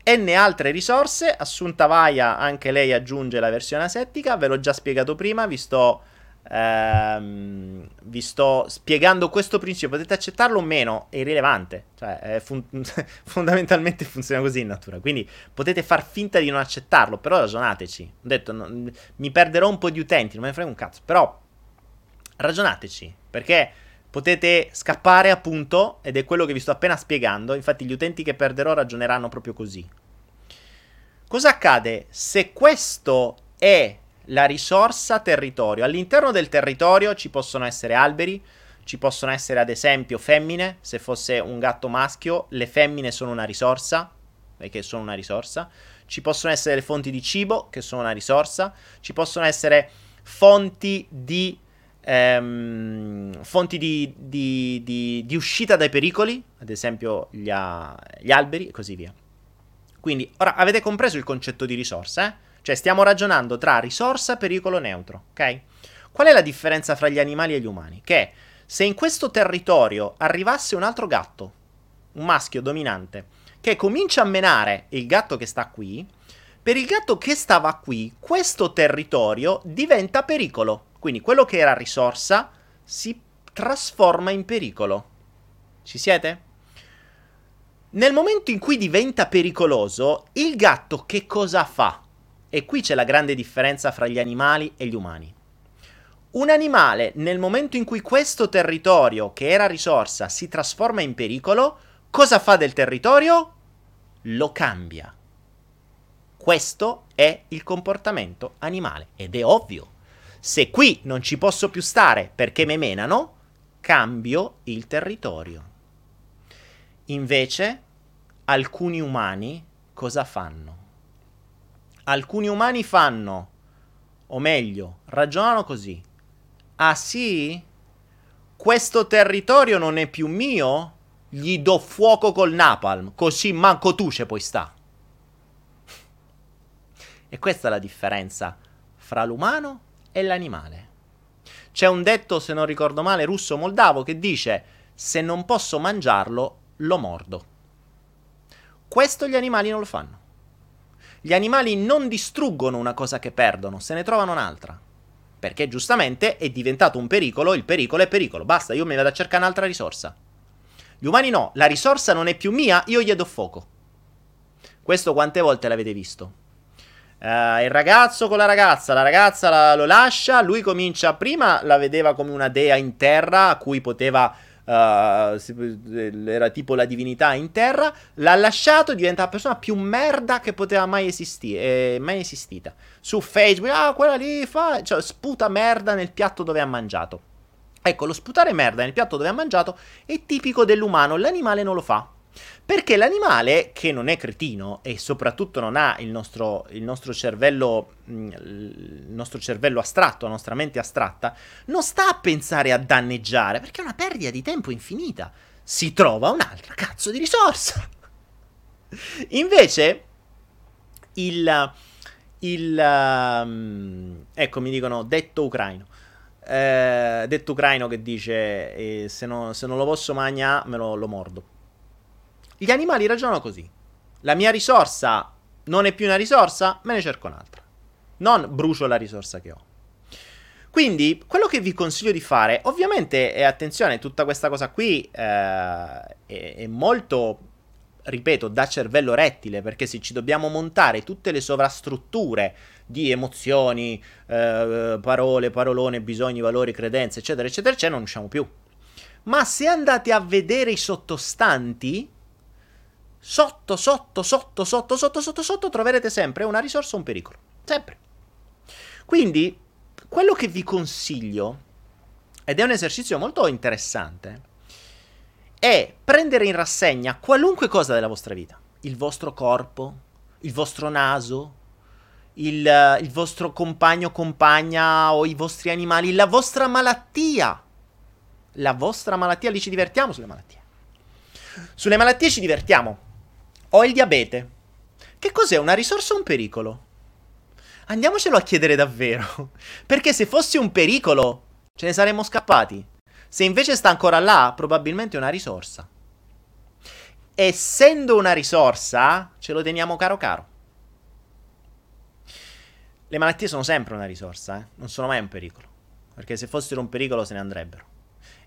N altre risorse, Assunta Vaia anche lei aggiunge la versione asettica, ve l'ho già spiegato prima, vi sto ehm, vi sto spiegando questo principio, potete accettarlo o meno, è irrilevante, cioè è fun- fondamentalmente funziona così in natura, quindi potete far finta di non accettarlo, però ragionateci, ho detto, no, mi perderò un po' di utenti, non me ne frega un cazzo, però ragionateci, perché potete scappare appunto, ed è quello che vi sto appena spiegando, infatti gli utenti che perderò ragioneranno proprio così. Cosa accade se questo è la risorsa territorio. All'interno del territorio ci possono essere alberi, ci possono essere ad esempio femmine, se fosse un gatto maschio, le femmine sono una risorsa, perché sono una risorsa, ci possono essere le fonti di cibo, che sono una risorsa, ci possono essere fonti di, ehm, fonti di, di, di, di, uscita dai pericoli, ad esempio gli, a, gli alberi e così via. Quindi, ora avete compreso il concetto di risorsa, eh? Cioè stiamo ragionando tra risorsa pericolo neutro, ok? Qual è la differenza fra gli animali e gli umani? Che se in questo territorio arrivasse un altro gatto, un maschio dominante, che comincia a menare il gatto che sta qui, per il gatto che stava qui, questo territorio diventa pericolo. Quindi quello che era risorsa si trasforma in pericolo. Ci siete? Nel momento in cui diventa pericoloso, il gatto che cosa fa? E qui c'è la grande differenza fra gli animali e gli umani. Un animale, nel momento in cui questo territorio, che era risorsa, si trasforma in pericolo, cosa fa del territorio? Lo cambia. Questo è il comportamento animale ed è ovvio. Se qui non ci posso più stare perché mi menano, cambio il territorio. Invece, alcuni umani cosa fanno? alcuni umani fanno, o meglio, ragionano così. Ah sì? Questo territorio non è più mio? Gli do fuoco col napalm, così manco tu ce puoi sta. E questa è la differenza fra l'umano e l'animale. C'è un detto, se non ricordo male, russo-moldavo che dice se non posso mangiarlo, lo mordo. Questo gli animali non lo fanno. Gli animali non distruggono una cosa che perdono, se ne trovano un'altra. Perché giustamente è diventato un pericolo, il pericolo è pericolo, basta, io mi vado a cercare un'altra risorsa. Gli umani no, la risorsa non è più mia, io gli do fuoco. Questo quante volte l'avete visto? Uh, il ragazzo con la ragazza, la ragazza la, lo lascia, lui comincia, prima la vedeva come una dea in terra a cui poteva Uh, era tipo la divinità in terra, l'ha lasciato, diventa la persona più merda che poteva mai, esisti- eh, mai esistita. Su Facebook, ah, quella lì fa, cioè, sputa merda nel piatto dove ha mangiato. Ecco, lo sputare merda nel piatto dove ha mangiato è tipico dell'umano, l'animale non lo fa. Perché l'animale, che non è cretino e soprattutto non ha il nostro, il nostro, cervello, mm, il nostro cervello astratto, la nostra mente astratta, non sta a pensare a danneggiare, perché è una perdita di tempo infinita. Si trova un'altra cazzo di risorsa. Invece, il, il um, ecco mi dicono detto ucraino. Eh, detto ucraino che dice eh, se, no, se, non lo posso mangiare me lo, lo mordo. Gli animali ragionano così. La mia risorsa non è più una risorsa, me ne cerco un'altra. Non brucio la risorsa che ho. Quindi, quello che vi consiglio di fare, ovviamente, e attenzione, tutta questa cosa qui eh, è, è, molto, ripeto, da cervello rettile, perché se ci dobbiamo montare tutte le sovrastrutture di emozioni, eh, parole, parolone, bisogni, valori, credenze, eccetera, eccetera, eccetera, non usciamo più. Ma se andate a vedere i sottostanti, sotto, sotto, sotto, sotto, sotto, sotto, sotto, troverete sempre una risorsa o un pericolo. Sempre. Quindi, quello che vi consiglio, ed è un esercizio molto interessante, è prendere in rassegna qualunque cosa della vostra vita. Il vostro corpo, il vostro naso, il, il vostro compagno, compagna o i vostri animali, la vostra malattia. La vostra malattia, lì ci divertiamo sulle malattie. Sulle malattie ci divertiamo ho il diabete. Che cos'è? Una risorsa o un pericolo? Andiamocelo a chiedere davvero. Perché se fosse un pericolo, ce ne saremmo scappati. Se invece sta ancora là, probabilmente è una risorsa. Essendo una risorsa, ce lo teniamo caro caro. Le malattie sono sempre una risorsa, eh? non sono mai un pericolo. Perché se fossero un pericolo se ne andrebbero.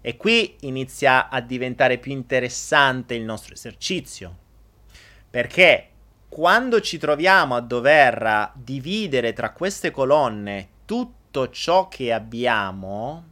E qui inizia a diventare più interessante il nostro esercizio. Perché quando ci troviamo a dover dividere tra queste colonne tutto ciò che abbiamo,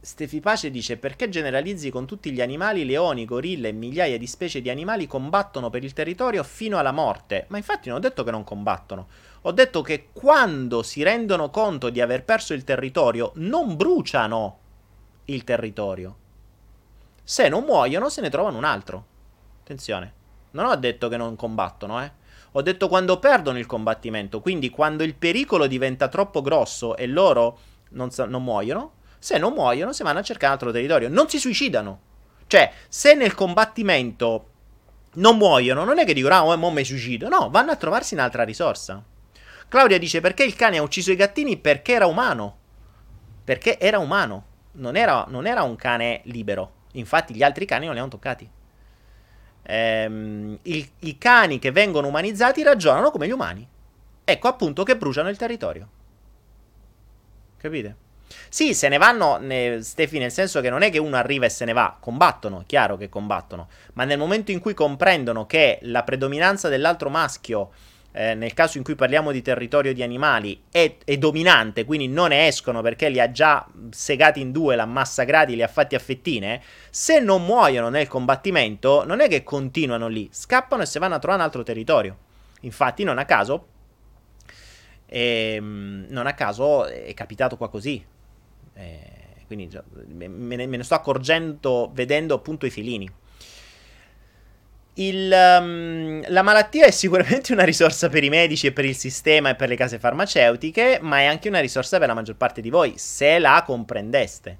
Stefi Pace dice perché generalizzi con tutti gli animali, leoni, gorille e migliaia di specie di animali combattono per il territorio fino alla morte. Ma infatti non ho detto che non combattono. Ho detto che quando si rendono conto di aver perso il territorio non bruciano il territorio. Se non muoiono, se ne trovano un altro. Attenzione, non ho detto che non combattono, eh. Ho detto quando perdono il combattimento, quindi quando il pericolo diventa troppo grosso e loro non, non muoiono, se non muoiono, se vanno a cercare un altro territorio. Non si suicidano. Cioè, se nel combattimento non muoiono, non è che dicono, ah, oh, mo mi suicido. No, vanno a trovarsi un'altra risorsa. Claudia dice, perché il cane ha ucciso i gattini? Perché era umano. Perché era umano non era, non era un cane libero. Infatti, gli altri cani non li hanno toccati. Ehm, il, I cani che vengono umanizzati ragionano come gli umani. Ecco appunto che bruciano il territorio. Capite? Sì, se ne vanno, ne, Stefi, nel senso che non è che uno arriva e se ne va, combattono, chiaro che combattono, ma nel momento in cui comprendono che la predominanza dell'altro maschio eh, nel caso in cui parliamo di territorio di animali, è, è, dominante, quindi non ne escono perché li ha già segati in due, l'ha massacrati, li ha fatti a fettine, se non muoiono nel combattimento, non è che continuano lì, scappano e se vanno a trovare un altro territorio. Infatti, non a caso, ehm, non a caso è capitato qua così. Eh, quindi me ne, me ne sto accorgendo vedendo appunto i filini. Il, um, la malattia è sicuramente una risorsa per i medici e per il sistema e per le case farmaceutiche, ma è anche una risorsa per la maggior parte di voi, se la comprendeste.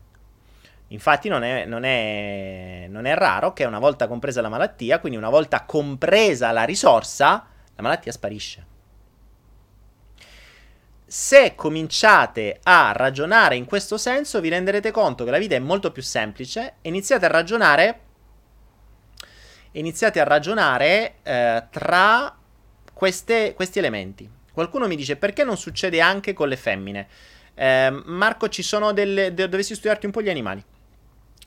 Infatti non è, non, è, non è, raro che una volta compresa la malattia, quindi una volta compresa la risorsa, la malattia sparisce. Se cominciate a ragionare in questo senso, vi renderete conto che la vita è molto più semplice e iniziate a ragionare iniziate a ragionare eh, tra queste, questi elementi. Qualcuno mi dice perché non succede anche con le femmine? Eh, Marco, ci sono delle... De- dovessi studiarti un po' gli animali.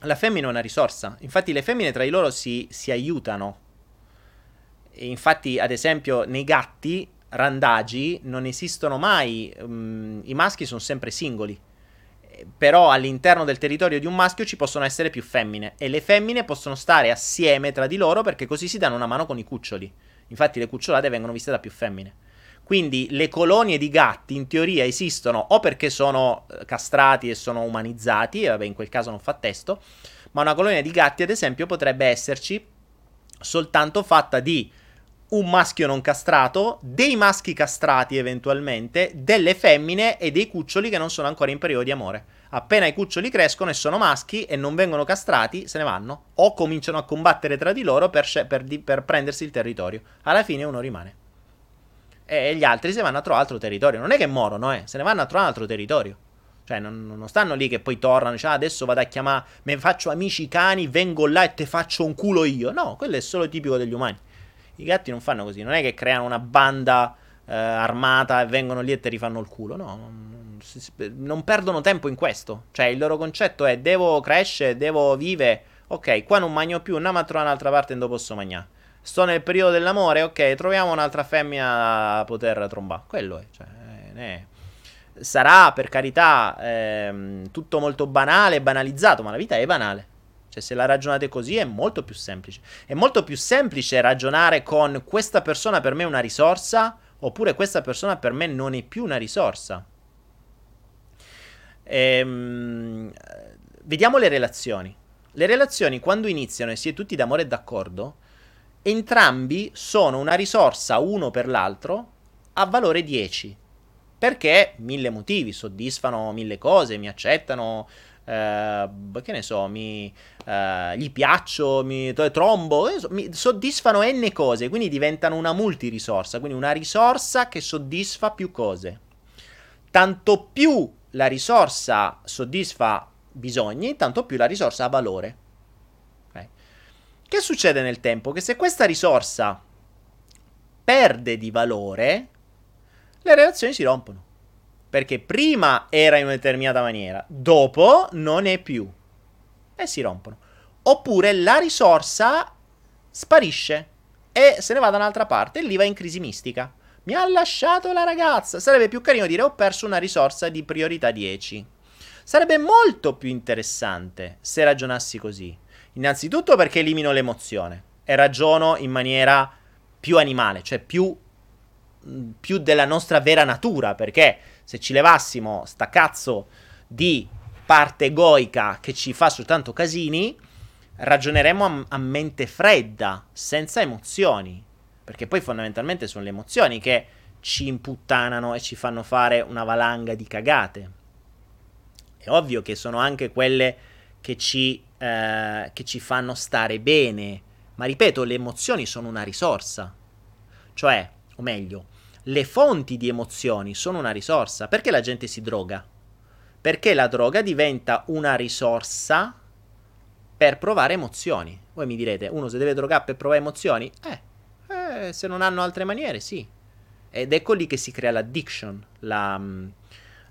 La femmina è una risorsa, infatti le femmine tra di loro si, si aiutano. E infatti, ad esempio, nei gatti randagi non esistono mai, um, i maschi sono sempre singoli però all'interno del territorio di un maschio ci possono essere più femmine e le femmine possono stare assieme tra di loro perché così si danno una mano con i cuccioli. Infatti le cucciolate vengono viste da più femmine. Quindi le colonie di gatti in teoria esistono o perché sono eh, castrati e sono umanizzati, e vabbè in quel caso non fa testo, ma una colonia di gatti ad esempio potrebbe esserci soltanto fatta di un maschio non castrato, dei maschi castrati eventualmente, delle femmine e dei cuccioli che non sono ancora in periodo di amore. Appena i cuccioli crescono e sono maschi e non vengono castrati, se ne vanno. O cominciano a combattere tra di loro per, per, per prendersi il territorio. Alla fine uno rimane. E gli altri se vanno a trovare altro territorio. Non è che morono, eh, se ne vanno a trovare altro territorio. Cioè, non, non stanno lì che poi tornano, dice, ah, adesso vado a chiamare, mi faccio amici cani, vengo là e te faccio un culo io. No, quello è solo tipico degli umani. I gatti non fanno così, non è che creano una banda eh, armata e vengono lì e te rifanno il culo, no, non, perdono tempo in questo. Cioè il loro concetto è devo crescere, devo vivere, ok, qua non mangio più, andiamo a trovare un'altra parte e non posso mangiare. Sto nel periodo dell'amore, ok, troviamo un'altra femmina a poter trombare. Quello è, cioè, è. Sarà per carità ehm, tutto molto banale, banalizzato, ma la vita è banale. Cioè, se la ragionate così è molto più semplice. È molto più semplice ragionare con questa persona per me è una risorsa, oppure questa persona per me non è più una risorsa. Ehm, vediamo le relazioni. Le relazioni, quando iniziano e si è tutti d'amore e d'accordo, entrambi sono una risorsa uno per l'altro a valore 10. Perché mille motivi, soddisfano mille cose, mi accettano, eh, che ne so, mi, eh, gli piaccio, mi trombo, mi soddisfano n cose, quindi diventano una multirisorsa, quindi una risorsa che soddisfa più cose. Tanto più la risorsa soddisfa bisogni, tanto più la risorsa ha valore. Okay. Che succede nel tempo? Che se questa risorsa perde di valore, le relazioni si rompono. Perché prima era in una determinata maniera, dopo non è più. E si rompono. Oppure la risorsa sparisce e se ne va da un'altra parte e lì va in crisi mistica. Mi ha lasciato la ragazza. Sarebbe più carino dire ho perso una risorsa di priorità 10. Sarebbe molto più interessante se ragionassi così. Innanzitutto perché elimino l'emozione e ragiono in maniera più animale, cioè più, più della nostra vera natura, perché se ci levassimo sta cazzo di parte egoica che ci fa soltanto casini, ragioneremo a, a mente fredda, senza emozioni. Perché poi fondamentalmente sono le emozioni che ci imputtanano e ci fanno fare una valanga di cagate. È ovvio che sono anche quelle che ci, eh, che ci fanno stare bene. Ma ripeto, le emozioni sono una risorsa. Cioè, o meglio, le fonti di emozioni sono una risorsa. Perché la gente si droga? Perché la droga diventa una risorsa per provare emozioni. Voi mi direte, uno se deve drogare per provare emozioni? Eh, eh se non hanno altre maniere, sì. Ed ecco lì che si crea l'addiction, la, mm,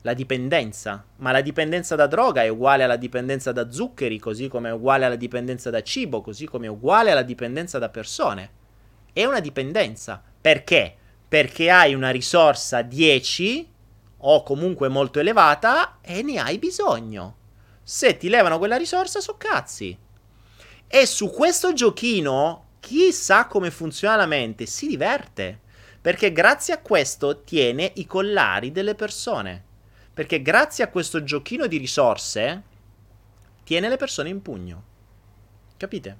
la dipendenza. Ma la dipendenza da droga è uguale alla dipendenza da zuccheri, così come è uguale alla dipendenza da cibo, così come è uguale alla dipendenza da persone. È una dipendenza. Perché? Perché hai una risorsa 10 o comunque molto elevata e ne hai bisogno. Se ti levano quella risorsa, so cazzi. E su questo giochino, chi sa come funziona la mente si diverte. Perché grazie a questo tiene i collari delle persone. Perché grazie a questo giochino di risorse tiene le persone in pugno. Capite?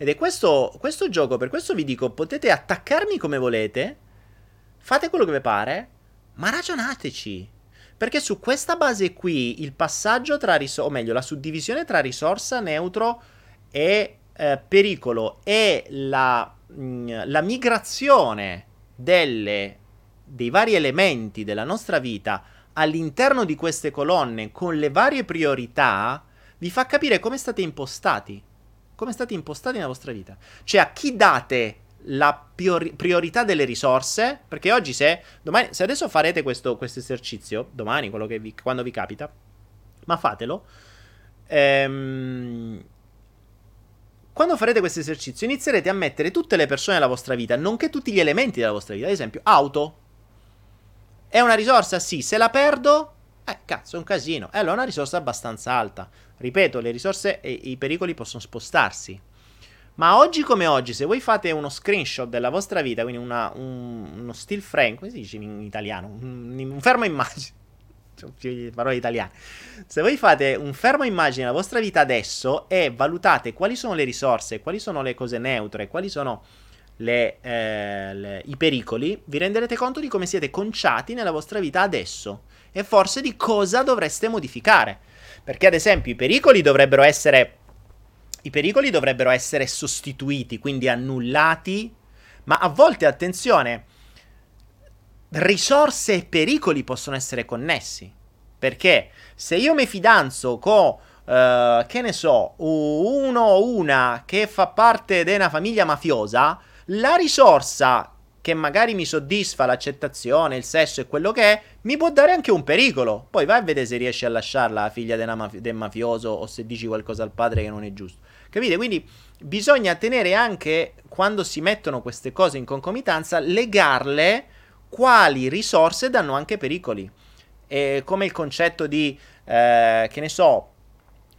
Ed è questo, questo gioco, per questo vi dico, potete attaccarmi come volete, fate quello che vi pare, ma ragionateci. Perché su questa base qui il passaggio tra risorsa, o meglio, la suddivisione tra risorsa, neutro e eh, pericolo e la, mh, mm, la migrazione delle, dei vari elementi della nostra vita all'interno di queste colonne con le varie priorità vi fa capire come state impostati come state impostati nella vostra vita. Cioè a chi date la priori- priorità delle risorse, perché oggi se, domani, se adesso farete questo esercizio, domani, vi, quando vi capita, ma fatelo, ehm, quando farete questo esercizio inizierete a mettere tutte le persone della vostra vita, nonché tutti gli elementi della vostra vita, ad esempio auto. È una risorsa? Sì, se la perdo, eh, cazzo, è un casino. E allora è una risorsa abbastanza alta. Ripeto, le risorse e i pericoli possono spostarsi. Ma oggi come oggi, se voi fate uno screenshot della vostra vita, quindi una, un, uno still frame, come si dice in italiano? Un, un fermo immagine. Parole italiane. Se voi fate un fermo immagine della vostra vita adesso e valutate quali sono le risorse, quali sono le cose neutre, quali sono le, eh, le, i pericoli, vi renderete conto di come siete conciati nella vostra vita adesso e forse di cosa dovreste modificare. Perché ad esempio i pericoli dovrebbero essere i pericoli dovrebbero essere sostituiti, quindi annullati, ma a volte attenzione, risorse e pericoli possono essere connessi. Perché se io mi fidanzo con Uh, che ne so, uno o una che fa parte di una famiglia mafiosa, la risorsa che magari mi soddisfa l'accettazione, il sesso e quello che è, mi può dare anche un pericolo. Poi vai a vedere se riesci a lasciarla la figlia del maf- mafioso o se dici qualcosa al padre che non è giusto. Capite? Quindi bisogna tenere anche, quando si mettono queste cose in concomitanza, legarle quali risorse danno anche pericoli. E come il concetto di, eh, che ne so,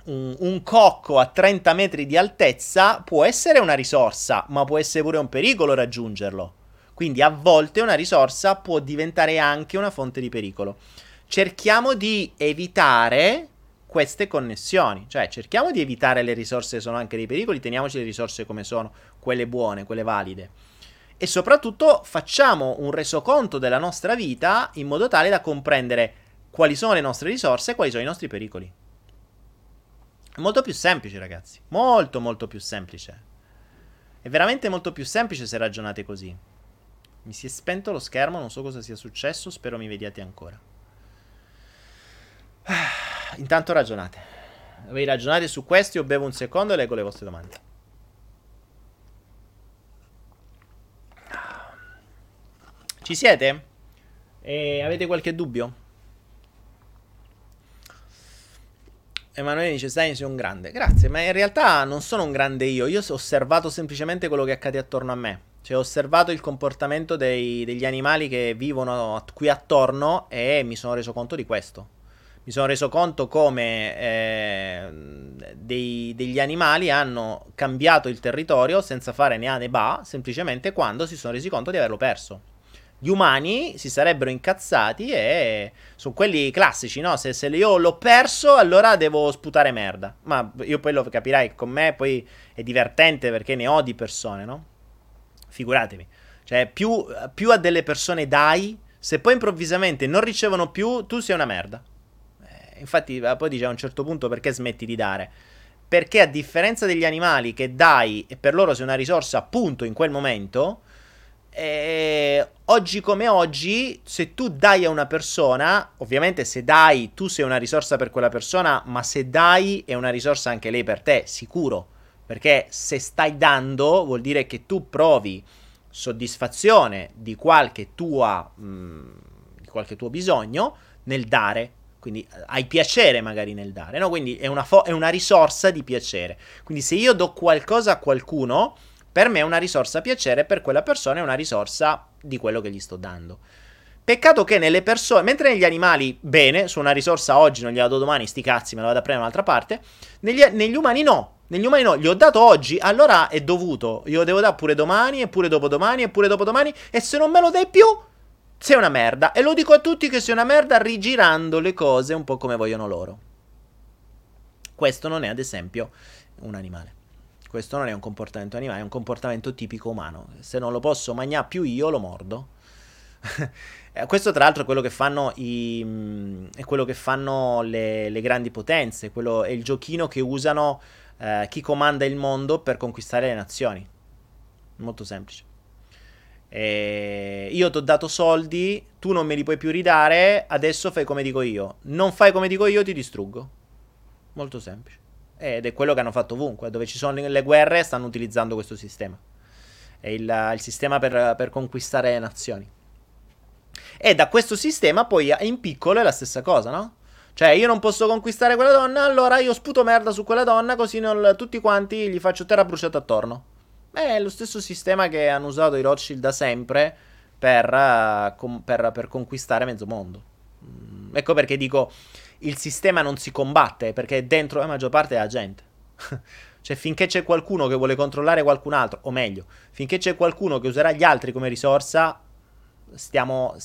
un, un, cocco a 30 metri di altezza può essere una risorsa, ma può essere pure un pericolo raggiungerlo. Quindi a volte una risorsa può diventare anche una fonte di pericolo. Cerchiamo di evitare queste connessioni, cioè cerchiamo di evitare le risorse che sono anche dei pericoli, teniamoci le risorse come sono, quelle buone, quelle valide. E soprattutto facciamo un resoconto della nostra vita in modo tale da comprendere quali sono le nostre risorse e quali sono i nostri pericoli. È molto più semplice, ragazzi. Molto, molto più semplice. È veramente molto più semplice se ragionate così. Mi si è spento lo schermo, non so cosa sia successo, spero mi vediate ancora. Intanto ragionate. Voi ragionate su questo, io bevo un secondo e leggo le vostre domande. Ci siete? E avete qualche dubbio? Emanuele dice: Stai, sei un grande. Grazie, ma in realtà non sono un grande io. Io ho osservato semplicemente quello che accade attorno a me. Cioè, ho osservato il comportamento dei, degli animali che vivono qui attorno e mi sono reso conto di questo. Mi sono reso conto come eh, dei, degli animali hanno cambiato il territorio senza fare né A né ba, semplicemente quando si sono resi conto di averlo perso gli umani si sarebbero incazzati e sono quelli classici, no? Se, se, io l'ho perso, allora devo sputare merda. Ma io poi lo capirai con me, poi è divertente perché ne ho di persone, no? Figuratevi. Cioè, più, più a delle persone dai, se poi improvvisamente non ricevono più, tu sei una merda. Eh, infatti, eh, poi dice a un certo punto perché smetti di dare. Perché a differenza degli animali che dai e per loro sei una risorsa appunto in quel momento eh, oggi come oggi, se tu dai a una persona, ovviamente se dai tu sei una risorsa per quella persona, ma se dai è una risorsa anche lei per te, sicuro. Perché se stai dando vuol dire che tu provi soddisfazione di qualche tua mh, mm, di qualche tuo bisogno nel dare. Quindi eh, hai piacere magari nel dare, no? Quindi è una, fo- è una risorsa di piacere. Quindi se io do qualcosa a qualcuno, per me è una risorsa piacere, per quella persona è una risorsa di quello che gli sto dando. Peccato che nelle persone, mentre negli animali, bene, su una risorsa oggi, non gliela do domani, sti cazzi, me la vado a prendere un'altra parte, negli, negli umani no, negli umani no, gli ho dato oggi, allora è dovuto, io devo dare pure domani, e pure dopodomani, e pure dopodomani, e se non me lo dai più, sei una merda. E lo dico a tutti che sei una merda rigirando le cose un po' come vogliono loro. Questo non è, ad esempio, un animale. Questo non è un comportamento animale, è un comportamento tipico umano. Se non lo posso mangiare più io, lo mordo. Eh, questo tra l'altro è quello che fanno, i, mm, è quello che fanno le, le, grandi potenze, quello, è il giochino che usano eh, chi comanda il mondo per conquistare le nazioni. Molto semplice. E io ti ho dato soldi, tu non me li puoi più ridare, adesso fai come dico io. Non fai come dico io, ti distruggo. Molto semplice. Ed è quello che hanno fatto ovunque. Dove ci sono le guerre stanno utilizzando questo sistema. È il, il sistema per, per conquistare nazioni. E da questo sistema poi in piccolo è la stessa cosa, no? Cioè, io non posso conquistare quella donna, allora io sputo merda su quella donna, così non, tutti quanti gli faccio terra bruciata attorno. È lo stesso sistema che hanno usato i Rothschild da sempre per, com- per, per conquistare mezzo mondo. Mm, ecco perché dico, il sistema non si combatte perché dentro la maggior parte è la gente. Cioè, finché c'è qualcuno che vuole controllare qualcun altro, o meglio, finché c'è qualcuno che userà gli altri come risorsa, stiamo.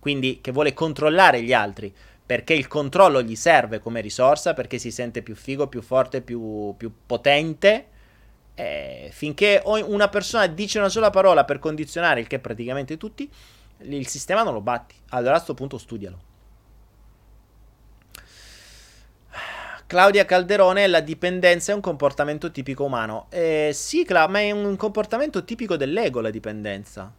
quindi che vuole controllare gli altri perché il controllo gli serve come risorsa, perché si sente più figo, più forte, più, più potente. Eh, finché una persona dice una sola parola per condizionare il che praticamente tutti, il sistema non lo batti. Allora a questo punto studialo. Claudia Calderone, la dipendenza è un comportamento tipico umano. Eh, sì, Cla- ma è un comportamento tipico dell'ego la dipendenza.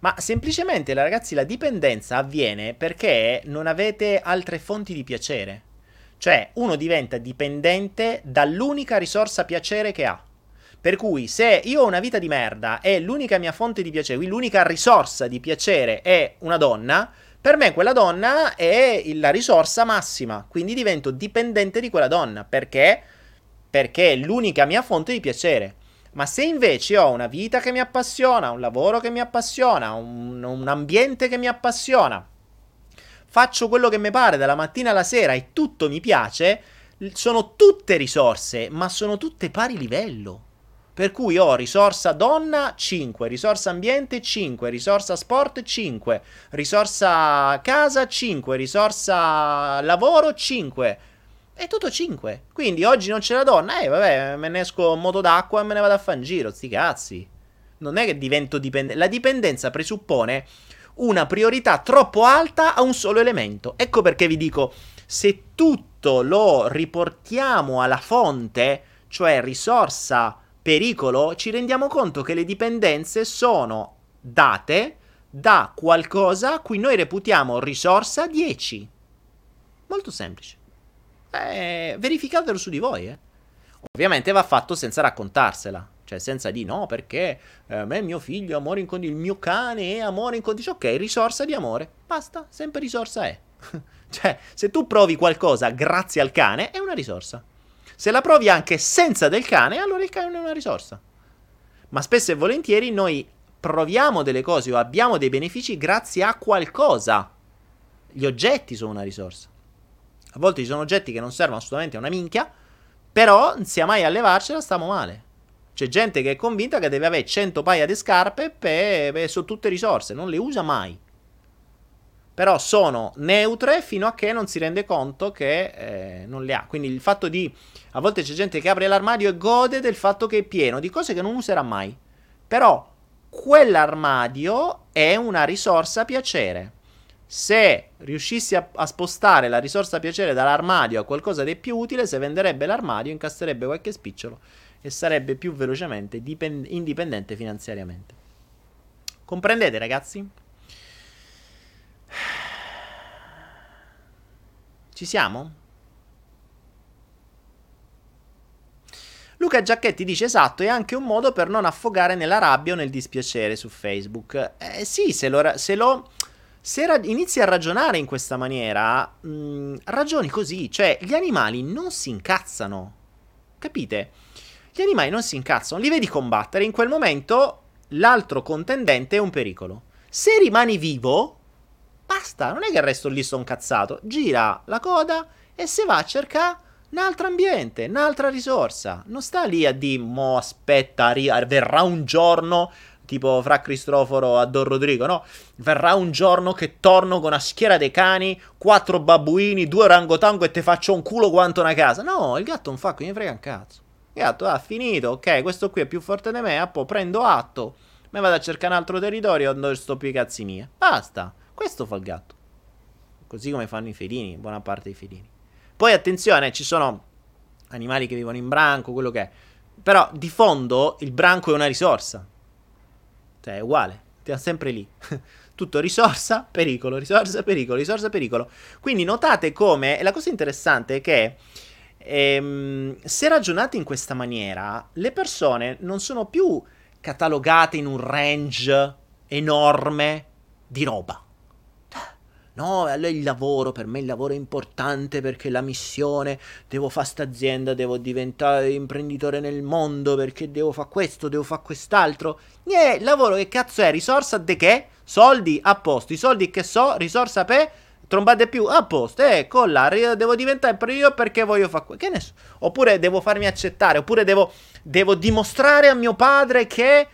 Ma semplicemente, ragazzi, la dipendenza avviene perché non avete altre fonti di piacere. Cioè, uno diventa dipendente dall'unica risorsa piacere che ha. Per cui, se io ho una vita di merda e l'unica mia fonte di piacere, l'unica risorsa di piacere è una donna, per me quella donna è la risorsa massima, quindi divento dipendente di quella donna. Perché? Perché è l'unica mia fonte di piacere. Ma se invece ho una vita che mi appassiona, un lavoro che mi appassiona, un, un ambiente che mi appassiona, faccio quello che mi pare dalla mattina alla sera e tutto mi piace, sono tutte risorse, ma sono tutte pari livello. Per cui ho risorsa donna 5, risorsa ambiente 5, risorsa sport 5, risorsa casa 5, risorsa lavoro 5. È tutto 5. Quindi oggi non c'è la donna, eh vabbè, me ne esco in moto d'acqua e me ne vado a fare in giro, sti cazzi. Non è che divento dipendente. La dipendenza presuppone una priorità troppo alta a un solo elemento. Ecco perché vi dico, se tutto lo riportiamo alla fonte, cioè risorsa pericolo, ci rendiamo conto che le dipendenze sono date da qualcosa a cui noi reputiamo risorsa 10. Molto semplice. Eh, verificatelo su di voi, eh. Ovviamente va fatto senza raccontarsela. Cioè, senza di no, perché eh, me mio figlio, amore incondizionato, il mio cane è amore incondizionato. Ok, risorsa di amore. Basta, sempre risorsa è. cioè, se tu provi qualcosa grazie al cane, è una risorsa. Se la provi anche senza del cane, allora il cane è una risorsa. Ma spesso e volentieri noi proviamo delle cose o abbiamo dei benefici grazie a qualcosa. Gli oggetti sono una risorsa. A volte ci sono oggetti che non servono assolutamente a una minchia, però sia mai a levarcela, stiamo male. C'è gente che è convinta che deve avere 100 paia di scarpe per, sono tutte risorse, non le usa mai però sono neutre fino a che non si rende conto che eh, non le ha. Quindi il fatto di... A volte c'è gente che apre l'armadio e gode del fatto che è pieno di cose che non userà mai. Però quell'armadio è una risorsa piacere. Se riuscissi a, a, spostare la risorsa piacere dall'armadio a qualcosa di più utile, se venderebbe l'armadio, incasserebbe qualche spicciolo e sarebbe più velocemente dipend- indipendente finanziariamente. Comprendete, ragazzi? Ci siamo? Luca Giacchetti dice esatto, è anche un modo per non affogare nella rabbia o nel dispiacere su Facebook. Eh sì, se lo... Se, lo, se ra- inizi a ragionare in questa maniera, mh, mm, ragioni così, cioè gli animali non si incazzano. Capite? Gli animali non si incazzano, li vedi combattere, in quel momento l'altro contendente è un pericolo. Se rimani vivo, Basta, non è che il resto lì sto incazzato. Gira la coda e se va a cercare un altro ambiente, un'altra risorsa. Non sta lì a dire, mo aspetta, verrà un giorno, tipo fra Cristoforo a Don Rodrigo, no? Verrà un giorno che torno con una schiera dei cani, quattro babbuini, due orangotango e te faccio un culo quanto una casa. No, il gatto non fa, quindi frega un cazzo. Il gatto, ha ah, finito, ok, questo qui è più forte di me, ah, poi prendo atto, me vado a cercare un altro territorio dove sto più i cazzi miei. Basta. Questo fa il gatto. Così come fanno i felini, buona parte dei felini. Poi attenzione, ci sono animali che vivono in branco, quello che è. Però di fondo il branco è una risorsa. Cioè è uguale, ti ha sempre lì. Tutto risorsa, pericolo, risorsa, pericolo, risorsa, pericolo. Quindi notate come, la cosa interessante è che ehm, se ragionate in questa maniera, le persone non sono più catalogate in un range enorme di roba. No, allora il lavoro, per me il lavoro è importante perché la missione, devo fare sta azienda, devo diventare imprenditore nel mondo perché devo fare questo, devo fare quest'altro. Niente, lavoro che cazzo è? Risorsa de che? Soldi a posto, i soldi che so, risorsa per trombate più, a posto, ecco là, devo diventare io perché voglio fare questo. Che ne so. Oppure devo farmi accettare, oppure devo, devo dimostrare a mio padre che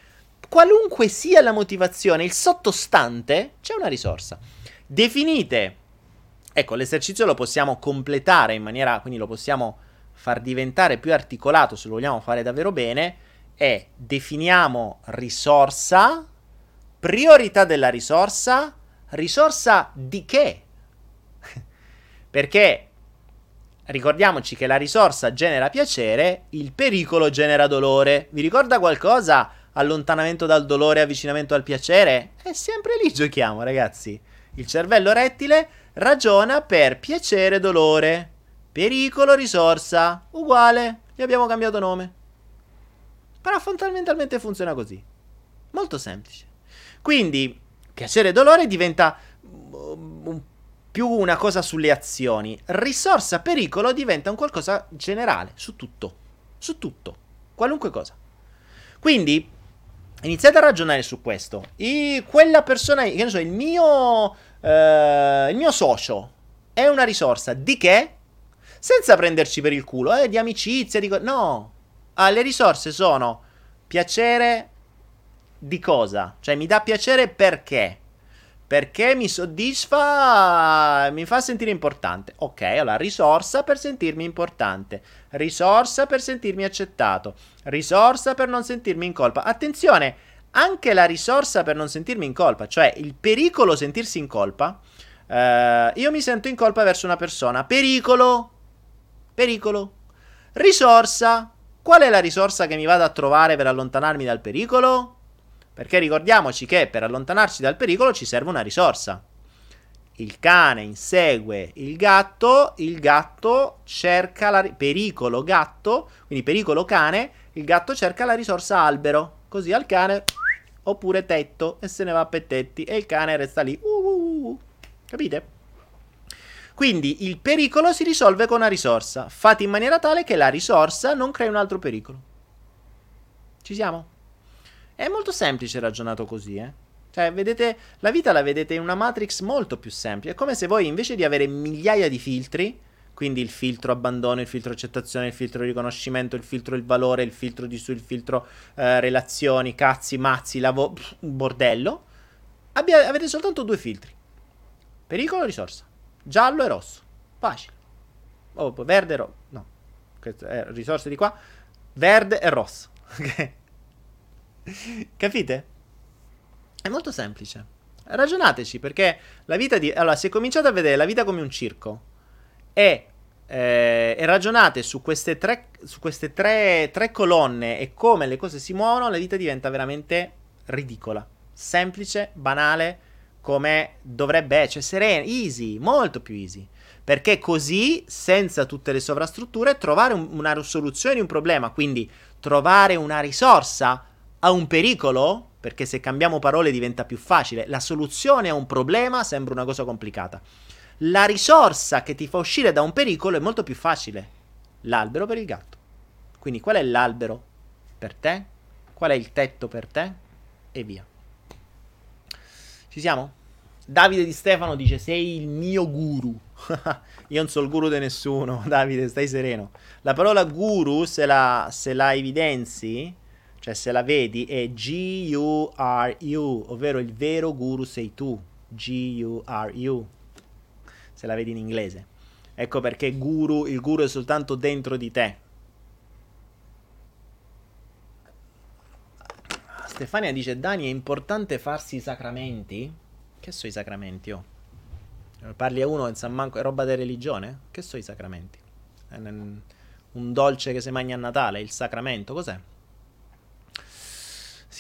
qualunque sia la motivazione, il sottostante, c'è una risorsa. Definite, ecco, l'esercizio lo possiamo completare in maniera, quindi lo possiamo far diventare più articolato se lo vogliamo fare davvero bene, è definiamo risorsa, priorità della risorsa, risorsa di che? Perché ricordiamoci che la risorsa genera piacere, il pericolo genera dolore. Vi ricorda qualcosa? Allontanamento dal dolore, avvicinamento al piacere? È sempre lì giochiamo, ragazzi. Il cervello rettile ragiona per piacere dolore. Pericolo, risorsa, uguale. Gli abbiamo cambiato nome. Però fondamentalmente funziona così. Molto semplice. Quindi, piacere e dolore diventa um, più una cosa sulle azioni. Risorsa, pericolo diventa un qualcosa generale, su tutto. Su tutto. Qualunque cosa. Quindi, iniziate a ragionare su questo. I, quella persona, che ne so, il mio, eh, il mio socio è una risorsa di che? Senza prenderci per il culo, eh, di amicizia, di... Co- no, Ah, le risorse sono piacere di cosa? Cioè mi dà piacere perché? Perché mi soddisfa, mi fa sentire importante. Ok, allora risorsa per sentirmi importante, risorsa per sentirmi accettato, risorsa per non sentirmi in colpa. Attenzione, anche la risorsa per non sentirmi in colpa, cioè il pericolo sentirsi in colpa. Eh, io mi sento in colpa verso una persona. Pericolo, pericolo. Risorsa, Qual è la risorsa che mi vado a trovare per allontanarmi dal pericolo? Perché ricordiamoci che per allontanarsi dal pericolo ci serve una risorsa. Il cane insegue il gatto, il gatto cerca la ri- pericolo gatto, quindi pericolo cane, il gatto cerca la risorsa albero, così al cane oppure tetto e se ne va a pettetti e il cane resta lì. Uh, uh, uh. Capite? Quindi il pericolo si risolve con una risorsa. Fate in maniera tale che la risorsa non crei un altro pericolo. Ci siamo? È molto semplice ragionato così, eh? Cioè, vedete, la vita la vedete in una matrix molto più semplice. È come se voi invece di avere migliaia di filtri, quindi il filtro abbandono, il filtro accettazione, il filtro riconoscimento, il filtro il valore, il filtro di su, il filtro eh, relazioni, cazzi, mazzi, lavoro, bordello, abbia, avete soltanto due filtri. Pericolo o risorsa giallo e rosso. Facile. Oh, verde e rosso. No. Queste è risorse di qua. Verde e rosso. Capite? È molto semplice. Ragionateci perché la vita di... Allora, se cominciate a vedere la vita come un circo e, eh, e ragionate su queste, tre, su queste tre, tre colonne e come le cose si muovono, la vita diventa veramente ridicola. Semplice, banale come dovrebbe essere, cioè sereno, easy, molto più easy. Perché così, senza tutte le sovrastrutture, trovare un, una soluzione di un problema, quindi trovare una risorsa a un pericolo, perché se cambiamo parole diventa più facile, la soluzione a un problema sembra una cosa complicata. La risorsa che ti fa uscire da un pericolo è molto più facile. L'albero per il gatto. Quindi qual è l'albero per te? Qual è il tetto per te? E via. Ci siamo? Davide Di Stefano dice: Sei il mio guru. Io non sono il guru di nessuno. Davide, stai sereno. La parola guru, se la, se la evidenzi, cioè se la vedi, è G-U-R-U, ovvero il vero guru sei tu. G-U-R-U. Se la vedi in inglese. Ecco perché guru, il guru è soltanto dentro di te. Stefania dice: Dani, è importante farsi i sacramenti? Che so i sacramenti, oh? Parli a uno in San Manco, è roba di religione? Che so i sacramenti? Un dolce che si mangia a Natale, il sacramento, cos'è?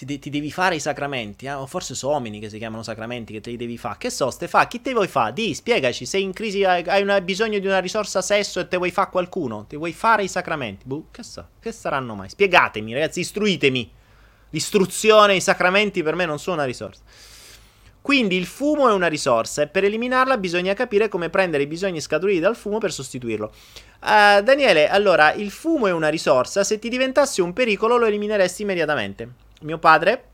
De- ti devi fare i sacramenti, eh? o forse sono uomini che si chiamano sacramenti che te li devi fare. Che so, Stefà, chi te vuoi fare? Di, spiegaci, sei in crisi, hai, hai una, bisogno di una risorsa sesso e te vuoi fare qualcuno, ti vuoi fare i sacramenti. Buh, che so, che saranno mai? Spiegatemi, ragazzi, istruitemi. L'istruzione, i sacramenti per me non sono una risorsa. Quindi il fumo è una risorsa e per eliminarla bisogna capire come prendere i bisogni scaturiti dal fumo per sostituirlo. Uh, Daniele, allora, il fumo è una risorsa, se ti diventasse un pericolo lo elimineresti immediatamente. Mio padre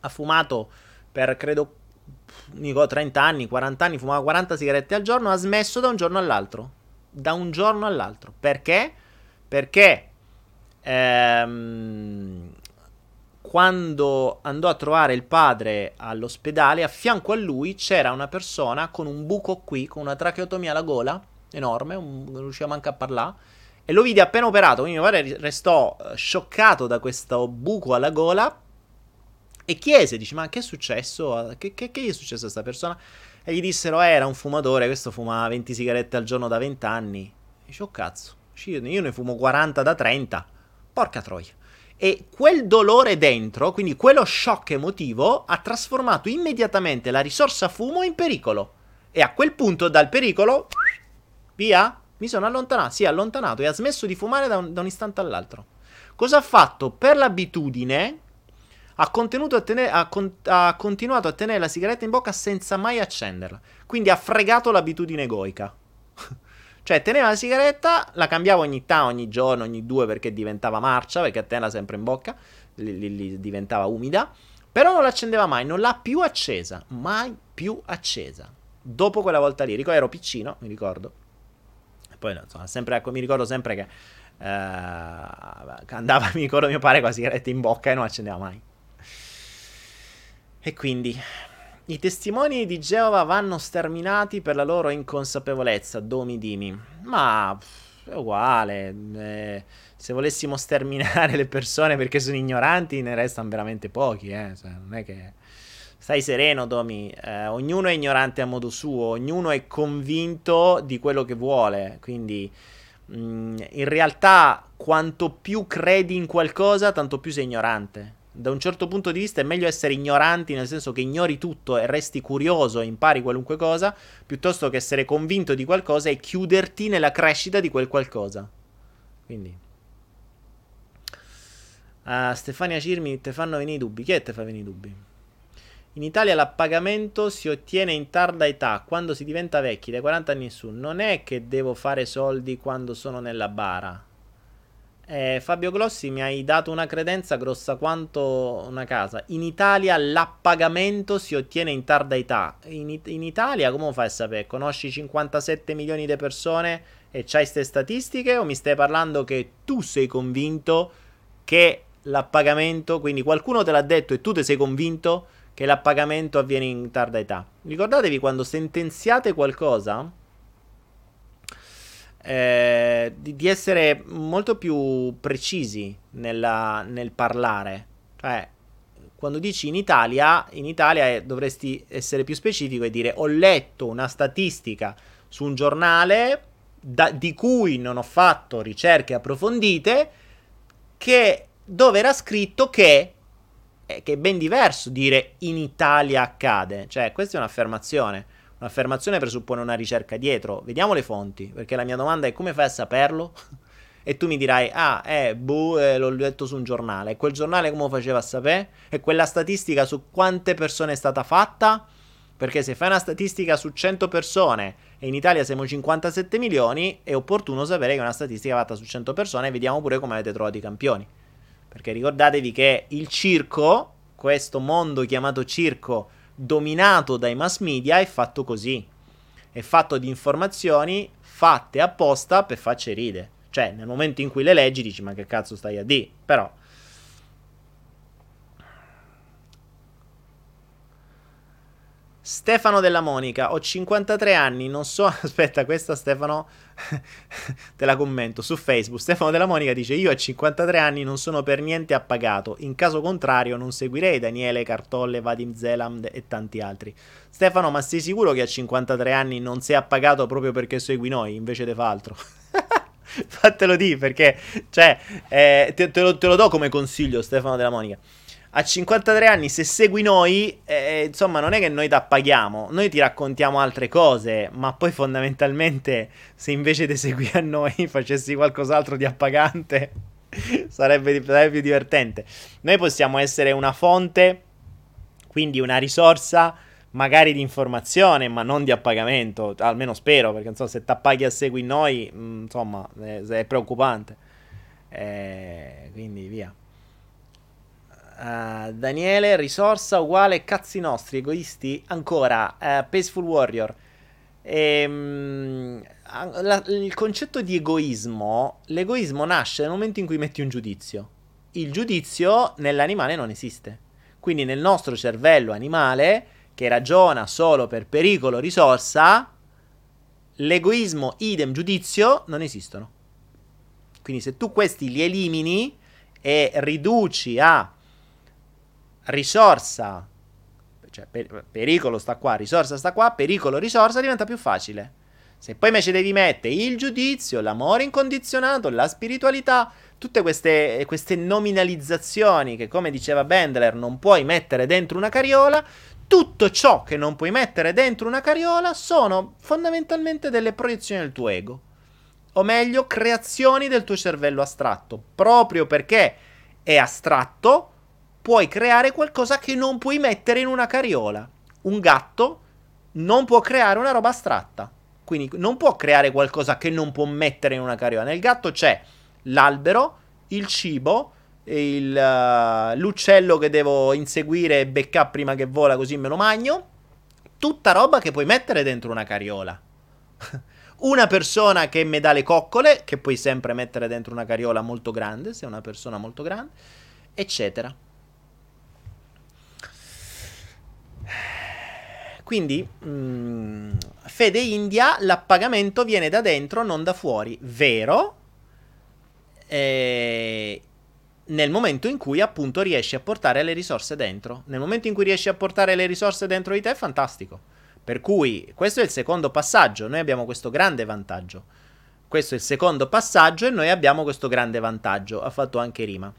ha fumato per credo dico 30 anni, 40 anni, fumava 40 sigarette al giorno, ha smesso da un giorno all'altro. Da un giorno all'altro. Perché? Perché ehm, quando andò a trovare il padre all'ospedale, a fianco a lui c'era una persona con un buco qui, con una tracheotomia alla gola enorme, non riusciva manco a parlare. E lo vide appena operato, quindi mio padre restò eh, scioccato da questo buco alla gola e chiese, dice, ma che è successo? Che, che, che gli è successo a questa persona? E gli dissero, eh, era un fumatore, questo fumava 20 sigarette al giorno da 20 anni. Dice, oh cazzo, io ne fumo 40 da 30. Porca troia. E quel dolore dentro, quindi quello shock emotivo, ha trasformato immediatamente la risorsa fumo in pericolo. E a quel punto dal pericolo, via, mi sono allontanato, si è allontanato e ha smesso di fumare da un, da un istante all'altro. Cosa ha fatto? Per l'abitudine, ha, a tenere, ha, con, ha, continuato a tenere la sigaretta in bocca senza mai accenderla. Quindi ha fregato l'abitudine egoica. cioè, teneva la sigaretta, la cambiava ogni tanto, ogni giorno, ogni due perché diventava marcia, perché teneva sempre in bocca, li, li, li diventava umida. Però non l'accendeva mai, non l'ha più accesa. Mai più accesa. Dopo quella volta lì, ricordo, ero piccino, mi ricordo. E poi, insomma, sempre, ecco, mi ricordo sempre che eh, andava, mi ricordo mio padre con la sigaretta in bocca e non accendeva mai. E quindi i testimoni di Geova vanno sterminati per la loro inconsapevolezza, domi dimi. Ma è uguale. Eh, se volessimo sterminare le persone perché sono ignoranti, ne restano veramente pochi. Eh. Cioè, non è che. Stai sereno, Domi. Eh, ognuno è ignorante a modo suo, ognuno è convinto di quello che vuole. Quindi, mh, mm, in realtà, quanto più credi in qualcosa, tanto più sei ignorante da un certo punto di vista è meglio essere ignoranti, nel senso che ignori tutto e resti curioso e impari qualunque cosa, piuttosto che essere convinto di qualcosa e chiuderti nella crescita di quel qualcosa. Quindi. Uh, Stefania Cirmi te fanno venire i dubbi. Chi è te fa venire i dubbi? In Italia l'appagamento si ottiene in tarda età, quando si diventa vecchi, dai 40 anni in su. Non è che devo fare soldi quando sono nella bara. Eh, Fabio Glossi mi hai dato una credenza grossa quanto una casa. In Italia l'appagamento si ottiene in tarda età. In, in Italia come fai a sapere? Conosci 57 milioni di persone e c'hai queste statistiche o mi stai parlando che tu sei convinto che l'appagamento, quindi qualcuno te l'ha detto e tu ti sei convinto che l'appagamento avviene in tarda età? Ricordatevi quando sentenziate qualcosa eh, di, di, essere molto più precisi nella, nel parlare. Cioè, quando dici in Italia, in Italia eh, dovresti essere più specifico e dire ho letto una statistica su un giornale da, di cui non ho fatto ricerche approfondite, che, dove era scritto che, eh, che è ben diverso dire in Italia accade. Cioè, questa è un'affermazione. Un'affermazione presuppone una ricerca dietro. Vediamo le fonti, perché la mia domanda è come fai a saperlo? e tu mi dirai, ah, eh, boh, eh, l'ho letto su un giornale. E quel giornale come faceva a sapere? E quella statistica su quante persone è stata fatta? Perché se fai una statistica su 100 persone e in Italia siamo 57 milioni, è opportuno sapere che è una statistica fatta su 100 persone e vediamo pure come avete trovato i campioni. Perché ricordatevi che il circo, questo mondo chiamato circo, dominato dai mass media è fatto così. È fatto di informazioni fatte apposta per farci ride. Cioè, nel momento in cui le leggi dici ma che cazzo stai a dire? Però Stefano della Monica, ho 53 anni, non so... Aspetta, questa Stefano te la commento su Facebook. Stefano della Monica dice: Io a 53 anni non sono per niente appagato. In caso contrario, non seguirei Daniele Cartolle, Vadim Zeland e tanti altri. Stefano, ma sei sicuro che a 53 anni non sei appagato proprio perché segui noi invece di fa altro? Fatelo di perché, cioè, eh, te, te, lo, te lo do come consiglio, Stefano della Monica a 53 anni, se segui noi, eh, insomma, non è che noi ti appaghiamo, noi ti raccontiamo altre cose, ma poi fondamentalmente, se invece di seguire a noi facessi qualcos'altro di appagante, sarebbe, sarebbe più divertente. Noi possiamo essere una fonte, quindi una risorsa magari di informazione, ma non di appagamento, almeno spero, perché insomma, se ti appaghi a segui noi, mh, mm, insomma, è, è preoccupante. Eh, quindi via. Uh, Daniele, risorsa uguale cazzi nostri, egoisti. Ancora, uh, Peaceful Warrior. Ehm, la, il concetto di egoismo, l'egoismo nasce nel momento in cui metti un giudizio. Il giudizio nell'animale non esiste. Quindi nel nostro cervello animale, che ragiona solo per pericolo risorsa, l'egoismo idem giudizio non esistono. Quindi se tu questi li elimini e riduci a risorsa, cioè per, pericolo sta qua, risorsa sta qua, pericolo, risorsa diventa più facile. Se poi invece devi mettere il giudizio, l'amore incondizionato, la spiritualità, tutte queste, queste nominalizzazioni che, come diceva Bendler, non puoi mettere dentro una carriola, tutto ciò che non puoi mettere dentro una carriola sono fondamentalmente delle proiezioni del tuo ego. O meglio, creazioni del tuo cervello astratto. Proprio perché è astratto, puoi creare qualcosa che non puoi mettere in una carriola. Un gatto non può creare una roba astratta. Quindi non può creare qualcosa che non può mettere in una carriola. Nel gatto c'è l'albero, il cibo, il, uh, l'uccello che devo inseguire e beccare prima che vola così me lo magno. Tutta roba che puoi mettere dentro una carriola. una persona che mi dà le coccole, che puoi sempre mettere dentro una carriola molto grande, se è una persona molto grande, eccetera. Quindi, mh, mm, fede India, l'appagamento viene da dentro, non da fuori. Vero? Eh, nel momento in cui appunto riesci a portare le risorse dentro. Nel momento in cui riesci a portare le risorse dentro di te è fantastico. Per cui questo è il secondo passaggio, noi abbiamo questo grande vantaggio. Questo è il secondo passaggio e noi abbiamo questo grande vantaggio. Ha fatto anche rima.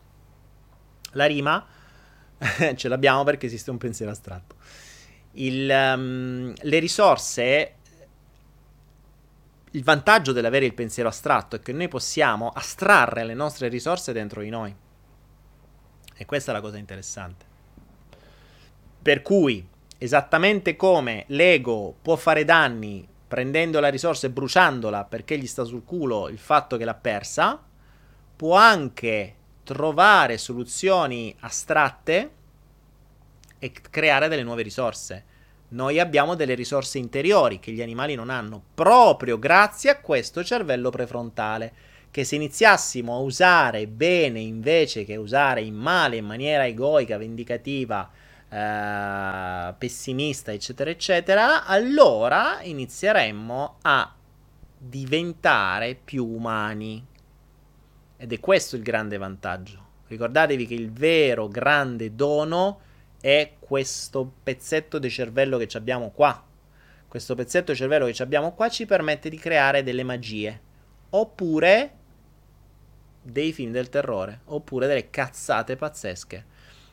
La rima ce l'abbiamo perché esiste un pensiero astratto il, um, le risorse il vantaggio dell'avere il pensiero astratto è che noi possiamo astrarre le nostre risorse dentro di noi. E questa è la cosa interessante. Per cui, esattamente come l'ego può fare danni prendendo la risorsa e bruciandola perché gli sta sul culo il fatto che l'ha persa, può anche trovare soluzioni astratte e creare delle nuove risorse. Noi abbiamo delle risorse interiori che gli animali non hanno, proprio grazie a questo cervello prefrontale, che se iniziassimo a usare bene invece che usare in male, in maniera egoica, vendicativa, eh, pessimista, eccetera, eccetera, allora inizieremmo a diventare più umani. Ed è questo il grande vantaggio. Ricordatevi che il vero grande dono è questo pezzetto di cervello che abbiamo qua. Questo pezzetto di cervello che abbiamo qua ci permette di creare delle magie. Oppure dei film del terrore. Oppure delle cazzate pazzesche.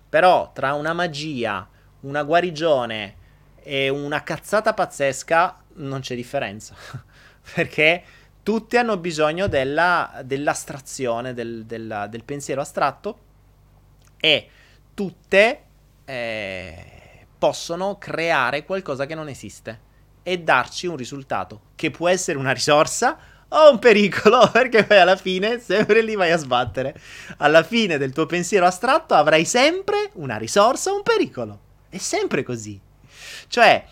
Però tra una magia, una guarigione e una cazzata pazzesca non c'è differenza. Perché tutti hanno bisogno della, dell'astrazione, del, della, del pensiero astratto e tutte eh, possono creare qualcosa che non esiste e darci un risultato che può essere una risorsa o un pericolo, perché poi alla fine sempre lì vai a sbattere. Alla fine del tuo pensiero astratto avrai sempre una risorsa o un pericolo. È sempre così. Cioè,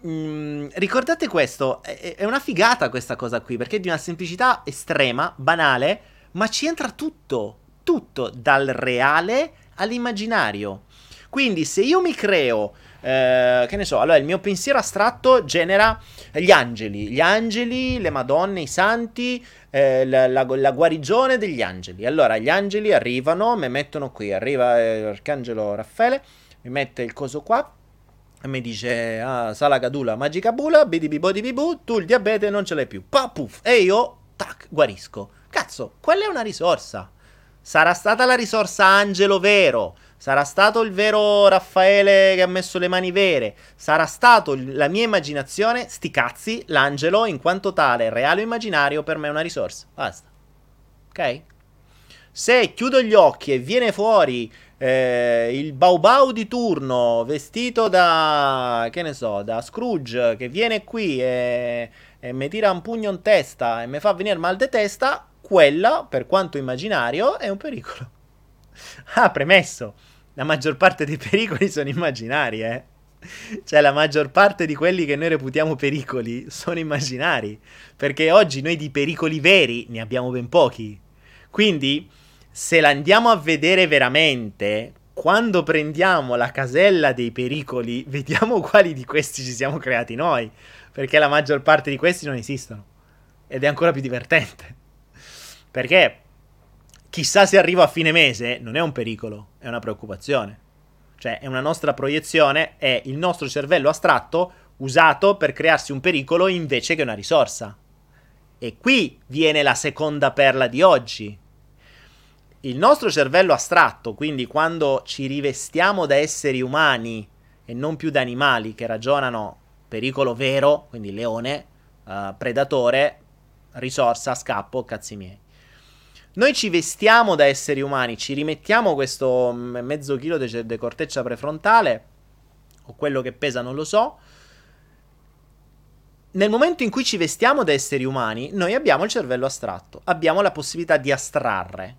mh, mm, ricordate questo, è, è una figata questa cosa qui, perché è di una semplicità estrema, banale, ma ci entra tutto, tutto, dal reale all'immaginario. Quindi se io mi creo, eh, che ne so, allora il mio pensiero astratto genera gli angeli, gli angeli, le madonne, i santi, eh, la, la, la, guarigione degli angeli. Allora gli angeli arrivano, mi mettono qui, arriva eh, l'arcangelo Raffaele, mi mette il coso qua, e mi dice, ah, sala gadula, magica bula, bidibibu, tu il diabete non ce l'hai più. Pa, puff, e io, tac, guarisco. Cazzo, quella è una risorsa. Sarà stata la risorsa angelo vero. Sarà stato il vero Raffaele che ha messo le mani vere. Sarà stato la mia immaginazione. Sti cazzi, l'angelo, in quanto tale, reale o immaginario, per me è una risorsa. Basta. Ok? Se chiudo gli occhi e viene fuori eh, il Baubau di turno, vestito da, che ne so, da Scrooge, che viene qui e, e mi tira un pugno in testa e mi fa venire mal di testa, quella, per quanto immaginario, è un pericolo. ah, premesso La maggior parte dei pericoli sono immaginari, eh. Cioè, la maggior parte di quelli che noi reputiamo pericoli sono immaginari. Perché oggi noi di pericoli veri ne abbiamo ben pochi. Quindi, se la andiamo a vedere veramente, quando prendiamo la casella dei pericoli, vediamo quali di questi ci siamo creati noi. Perché la maggior parte di questi non esistono. Ed è ancora più divertente. Perché chissà se arrivo a fine mese non è un pericolo, è una preoccupazione. Cioè è una nostra proiezione, è il nostro cervello astratto usato per crearsi un pericolo invece che una risorsa. E qui viene la seconda perla di oggi. Il nostro cervello astratto, quindi quando ci rivestiamo da esseri umani e non più da animali che ragionano pericolo vero, quindi leone, uh, predatore, risorsa, scappo, cazzi miei. Noi ci vestiamo da esseri umani, ci rimettiamo questo mezzo chilo di de corteccia prefrontale, o quello che pesa non lo so. Nel momento in cui ci vestiamo da esseri umani, noi abbiamo il cervello astratto, abbiamo la possibilità di astrarre.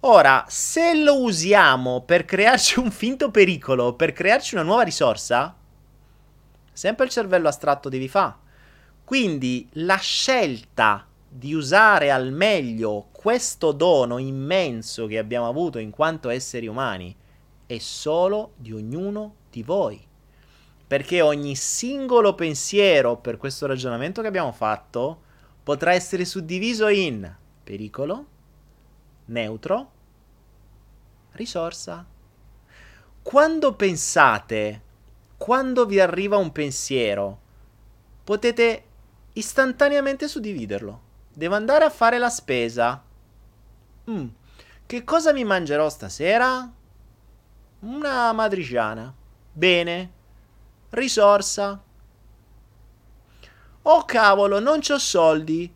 Ora, se lo usiamo per crearci un finto pericolo, per crearci una nuova risorsa, sempre il cervello astratto devi fare. Quindi la scelta di usare al meglio questo dono immenso che abbiamo avuto in quanto esseri umani è solo di ognuno di voi. Perché ogni singolo pensiero, per questo ragionamento che abbiamo fatto, potrà essere suddiviso in pericolo, neutro, risorsa. Quando pensate, quando vi arriva un pensiero, potete istantaneamente suddividerlo Devo andare a fare la spesa. Mm. Che cosa mi mangerò stasera? Una matriciana. Bene. Risorsa. Oh cavolo, non c'ho soldi.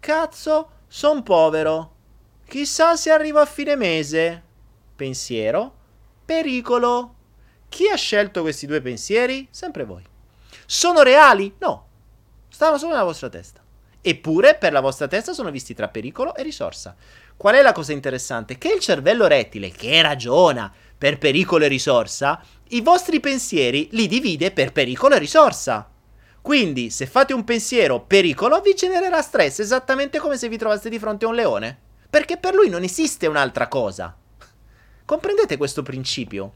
Cazzo, son povero. Chissà se arrivo a fine mese. Pensiero. Pericolo. Chi ha scelto questi due pensieri? Sempre voi. Sono reali? No. Stavano solo nella vostra testa. Eppure per la vostra testa sono visti tra pericolo e risorsa. Qual è la cosa interessante? Che il cervello rettile, che ragiona per pericolo e risorsa, i vostri pensieri li divide per pericolo e risorsa. Quindi, se fate un pensiero pericolo, vi genererà stress esattamente come se vi trovaste di fronte a un leone. Perché per lui non esiste un'altra cosa. Comprendete questo principio?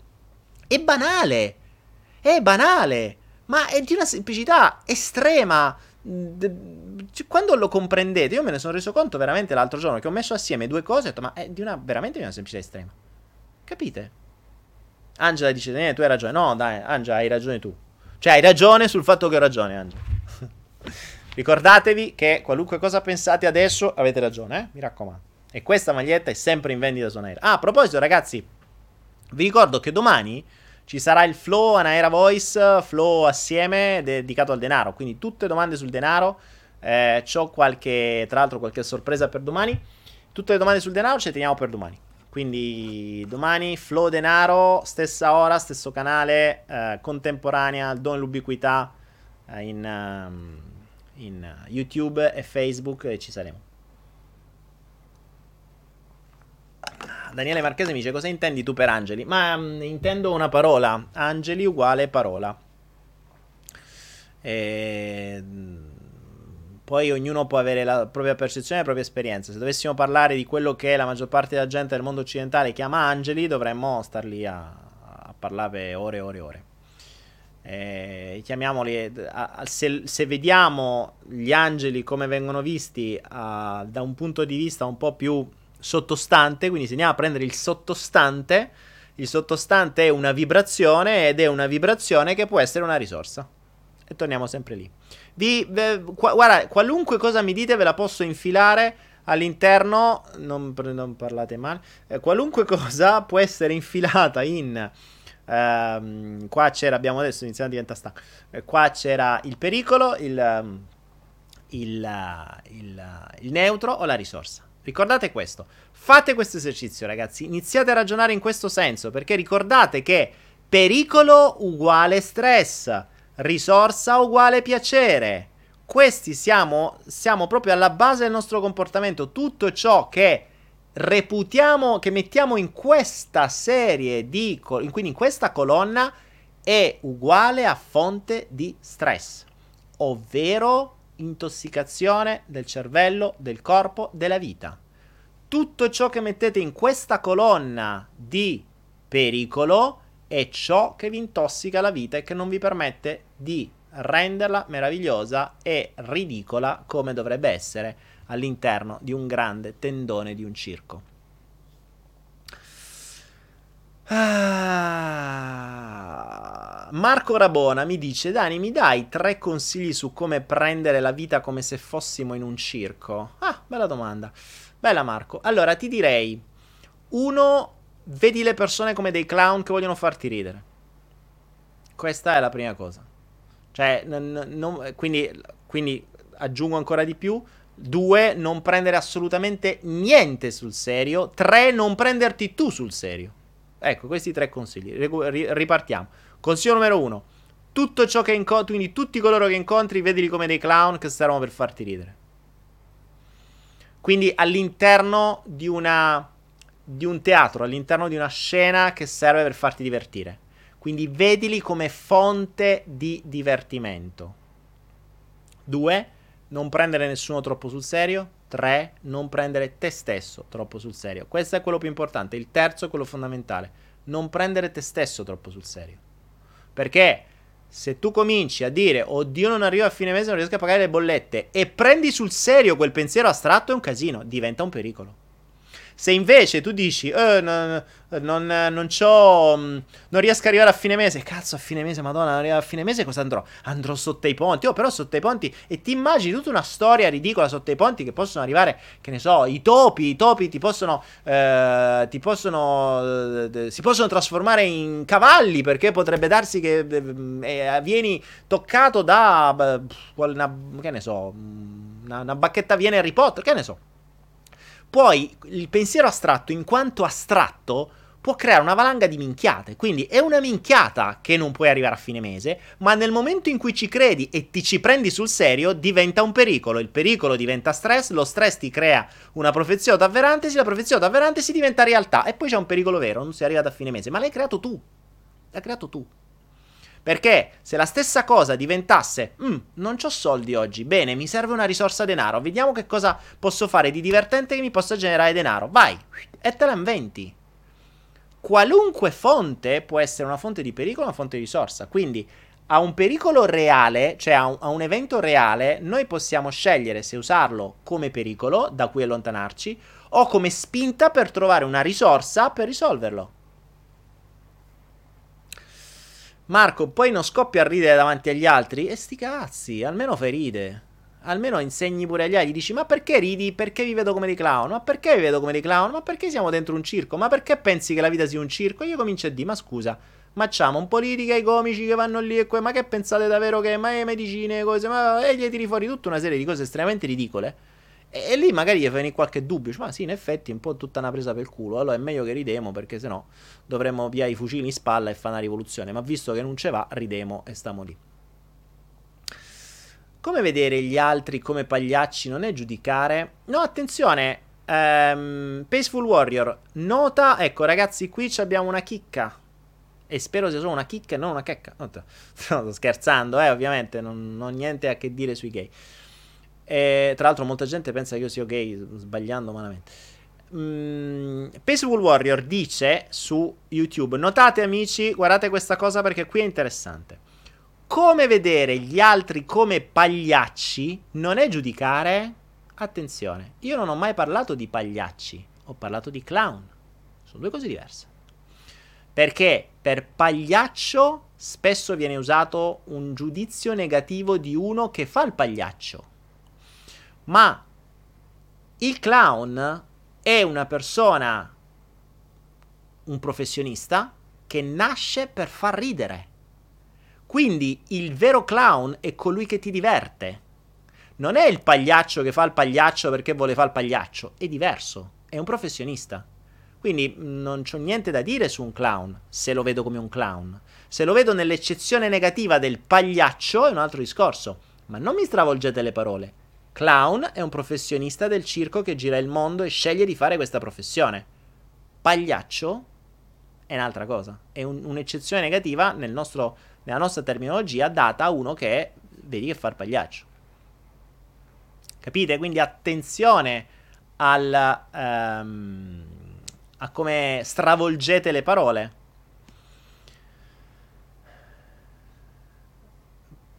È banale. È banale. Ma è di una semplicità estrema quando lo comprendete, io me ne sono reso conto veramente l'altro giorno che ho messo assieme due cose e ho detto, ma è di una, veramente di una semplicità estrema. Capite? Angela dice, eh, tu hai ragione. No, dai, Angela, hai ragione tu. Cioè, hai ragione sul fatto che ho ragione, Angela. Ricordatevi che qualunque cosa pensate adesso, avete ragione, eh? Mi raccomando. E questa maglietta è sempre in vendita su Naira. Ah, a proposito, ragazzi, vi ricordo che domani ci sarà il flow Anaera Voice, flow assieme dedicato al denaro, quindi tutte domande sul denaro. Eh, c'ho qualche, tra l'altro, qualche sorpresa per domani. Tutte le domande sul denaro ce le teniamo per domani. Quindi domani flow denaro, stessa ora, stesso canale, eh, contemporanea, don l'ubiquità eh, in, um, in YouTube e Facebook e ci saremo. Daniele Marchese mi dice cosa intendi tu per angeli? Ma um, intendo una parola, angeli uguale parola. E... Poi ognuno può avere la propria percezione la propria esperienza. Se dovessimo parlare di quello che la maggior parte della gente del mondo occidentale chiama angeli, dovremmo star lì a, a parlarne ore e ore e ore. E chiamiamoli, se, se, vediamo gli angeli come vengono visti a, da un punto di vista un po' più sottostante, quindi se andiamo a prendere il sottostante, il sottostante è una vibrazione ed è una vibrazione che può essere una risorsa. E torniamo sempre lì. Vi, eh, qua, guarda, qualunque cosa mi dite ve la posso infilare all'interno, non, non parlate male, eh, qualunque cosa può essere infilata in... Ehm, qua c'era, abbiamo adesso iniziato a diventare stanco, eh, qua c'era il pericolo, il, ehm, il, il, il neutro o la risorsa. Ricordate questo. Fate questo esercizio, ragazzi. Iniziate a ragionare in questo senso, perché ricordate che pericolo uguale stress, risorsa uguale piacere. Questi siamo, siamo proprio alla base del nostro comportamento. Tutto ciò che reputiamo, che mettiamo in questa serie di, quindi in questa colonna, è uguale a fonte di stress, ovvero intossicazione del cervello, del corpo, della vita. Tutto ciò che mettete in questa colonna di pericolo è ciò che vi intossica la vita e che non vi permette di renderla meravigliosa e ridicola come dovrebbe essere all'interno di un grande tendone di un circo. Ah, Marco Rabona mi dice: Dani, mi dai tre consigli su come prendere la vita come se fossimo in un circo? Ah, bella domanda. Bella Marco. Allora ti direi: uno, vedi le persone come dei clown che vogliono farti ridere. Questa è la prima cosa. Cioè, n- n- quindi, quindi aggiungo ancora di più. Due, non prendere assolutamente niente sul serio. Tre, non prenderti tu sul serio. Ecco, questi tre consigli. Ripartiamo. Consiglio numero uno. Tutto ciò che incontri, quindi tutti coloro che incontri, vedili come dei clown che servono per farti ridere. Quindi all'interno di una di un teatro, all'interno di una scena che serve per farti divertire. Quindi vedili come fonte di divertimento. Due, non prendere nessuno troppo sul serio. 3. Non prendere te stesso troppo sul serio. Questo è quello più importante. Il terzo è quello fondamentale. Non prendere te stesso troppo sul serio. Perché se tu cominci a dire oddio non arrivo a fine mese, non riesco a pagare le bollette e prendi sul serio quel pensiero astratto è un casino, diventa un pericolo. Se invece tu dici, eh, non, non, non, c'ho, mm, non riesco ad arrivare a fine mese, cazzo a fine mese, madonna, non a fine mese, cosa andrò? Andrò sotto i ponti, oh però sotto i ponti, e ti immagini tutta una storia ridicola sotto i ponti che possono arrivare, che ne so, i topi, i topi ti possono, eh, ti possono, eh, si possono trasformare in cavalli perché potrebbe darsi che eh, vieni toccato da, una, che ne so, una, una bacchetta viene Harry Potter, che ne so. Poi il pensiero astratto, in quanto astratto, può creare una valanga di minchiate. Quindi è una minchiata che non puoi arrivare a fine mese, ma nel momento in cui ci credi e ti ci prendi sul serio, diventa un pericolo. Il pericolo diventa stress, lo stress ti crea una profezia d'avverantesi, la profezia d'avverantesi diventa realtà. E poi c'è un pericolo vero, non sei arrivato a fine mese, ma l'hai creato tu. L'hai creato tu. Perché se la stessa cosa diventasse, mm, non ho soldi oggi, bene, mi serve una risorsa denaro, vediamo che cosa posso fare di divertente che mi possa generare denaro, vai, e te la inventi. Qualunque fonte può essere una fonte di pericolo, una fonte di risorsa, quindi a un pericolo reale, cioè a un, a un, evento reale, noi possiamo scegliere se usarlo come pericolo da cui allontanarci o come spinta per trovare una risorsa per risolverlo. Marco, poi non scoppia a ridere davanti agli altri? E sti cazzi, almeno fai ride. Almeno insegni pure agli altri. Dici, ma perché ridi? Perché vi vedo come dei clown? Ma perché vi vedo come dei clown? Ma perché siamo dentro un circo? Ma perché pensi che la vita sia un circo? Io comincio a dire, ma scusa, ma c'hanno un politica, i comici che vanno lì e qua, ma che pensate davvero che, ma le medicine, cose, ma... E gli tiri fuori tutta una serie di cose estremamente ridicole e, e lì magari gli viene qualche dubbio, ma sì, in effetti è un po' tutta una presa per culo, allora è meglio che ridemo perché sennò dovremmo via i fucili in spalla e fare una rivoluzione, ma visto che non ce va, ridemo e stiamo lì. Come vedere gli altri come pagliacci non è giudicare. No, attenzione, um, Peaceful Warrior, nota, ecco ragazzi, qui abbiamo una chicca. E spero sia solo una chicca e non una checca. No, sto scherzando, eh, ovviamente, non ho niente a che dire sui gay. E, tra l'altro, molta gente pensa che io sia gay, sbagliando malamente. Mm, Peaceful Warrior dice su YouTube: Notate, amici, guardate questa cosa perché qui è interessante. Come vedere gli altri come pagliacci non è giudicare. Attenzione, io non ho mai parlato di pagliacci, ho parlato di clown. Sono due cose diverse. Perché per pagliaccio spesso viene usato un giudizio negativo di uno che fa il pagliaccio ma il clown è una persona, un professionista, che nasce per far ridere. Quindi il vero clown è colui che ti diverte. Non è il pagliaccio che fa il pagliaccio perché vuole fare il pagliaccio, è diverso, è un professionista. Quindi non c'ho niente da dire su un clown, se lo vedo come un clown. Se lo vedo nell'eccezione negativa del pagliaccio è un altro discorso. Ma non mi stravolgete le parole Clown è un professionista del circo che gira il mondo e sceglie di fare questa professione. Pagliaccio è un'altra cosa, è un, un'eccezione negativa nel nostro, nella nostra terminologia data a uno che vedi che fa il pagliaccio. Capite? Quindi attenzione al, um, a come stravolgete le parole.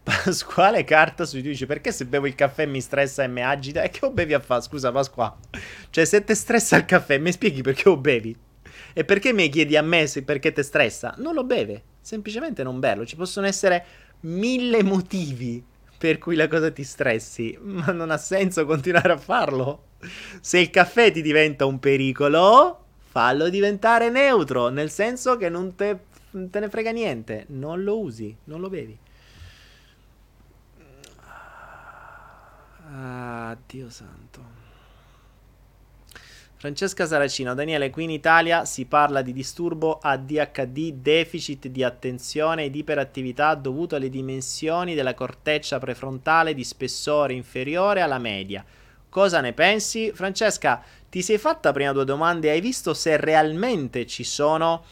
Pasquale carta su dice perché se bevo il caffè mi stressa e mi agita? E che lo bevi a fare? Scusa Pasquale. Cioè se ti stressa il caffè mi spieghi perché lo bevi? E perché mi chiedi a me se perché ti stressa? Non lo beve, semplicemente non berlo. Ci possono essere mille motivi per cui la cosa ti stressi, ma non ha senso continuare a farlo. Se il caffè ti diventa un pericolo, fallo diventare neutro, nel senso che non te, te ne frega niente, non lo usi, non lo bevi. Ah, Dio santo. Francesca Saracino, Daniele, qui in Italia si parla di disturbo ADHD, deficit di attenzione ed iperattività dovuto alle dimensioni della corteccia prefrontale di spessore inferiore alla media. Cosa ne pensi? Francesca, ti sei fatta prima due domande? Hai visto se realmente ci sono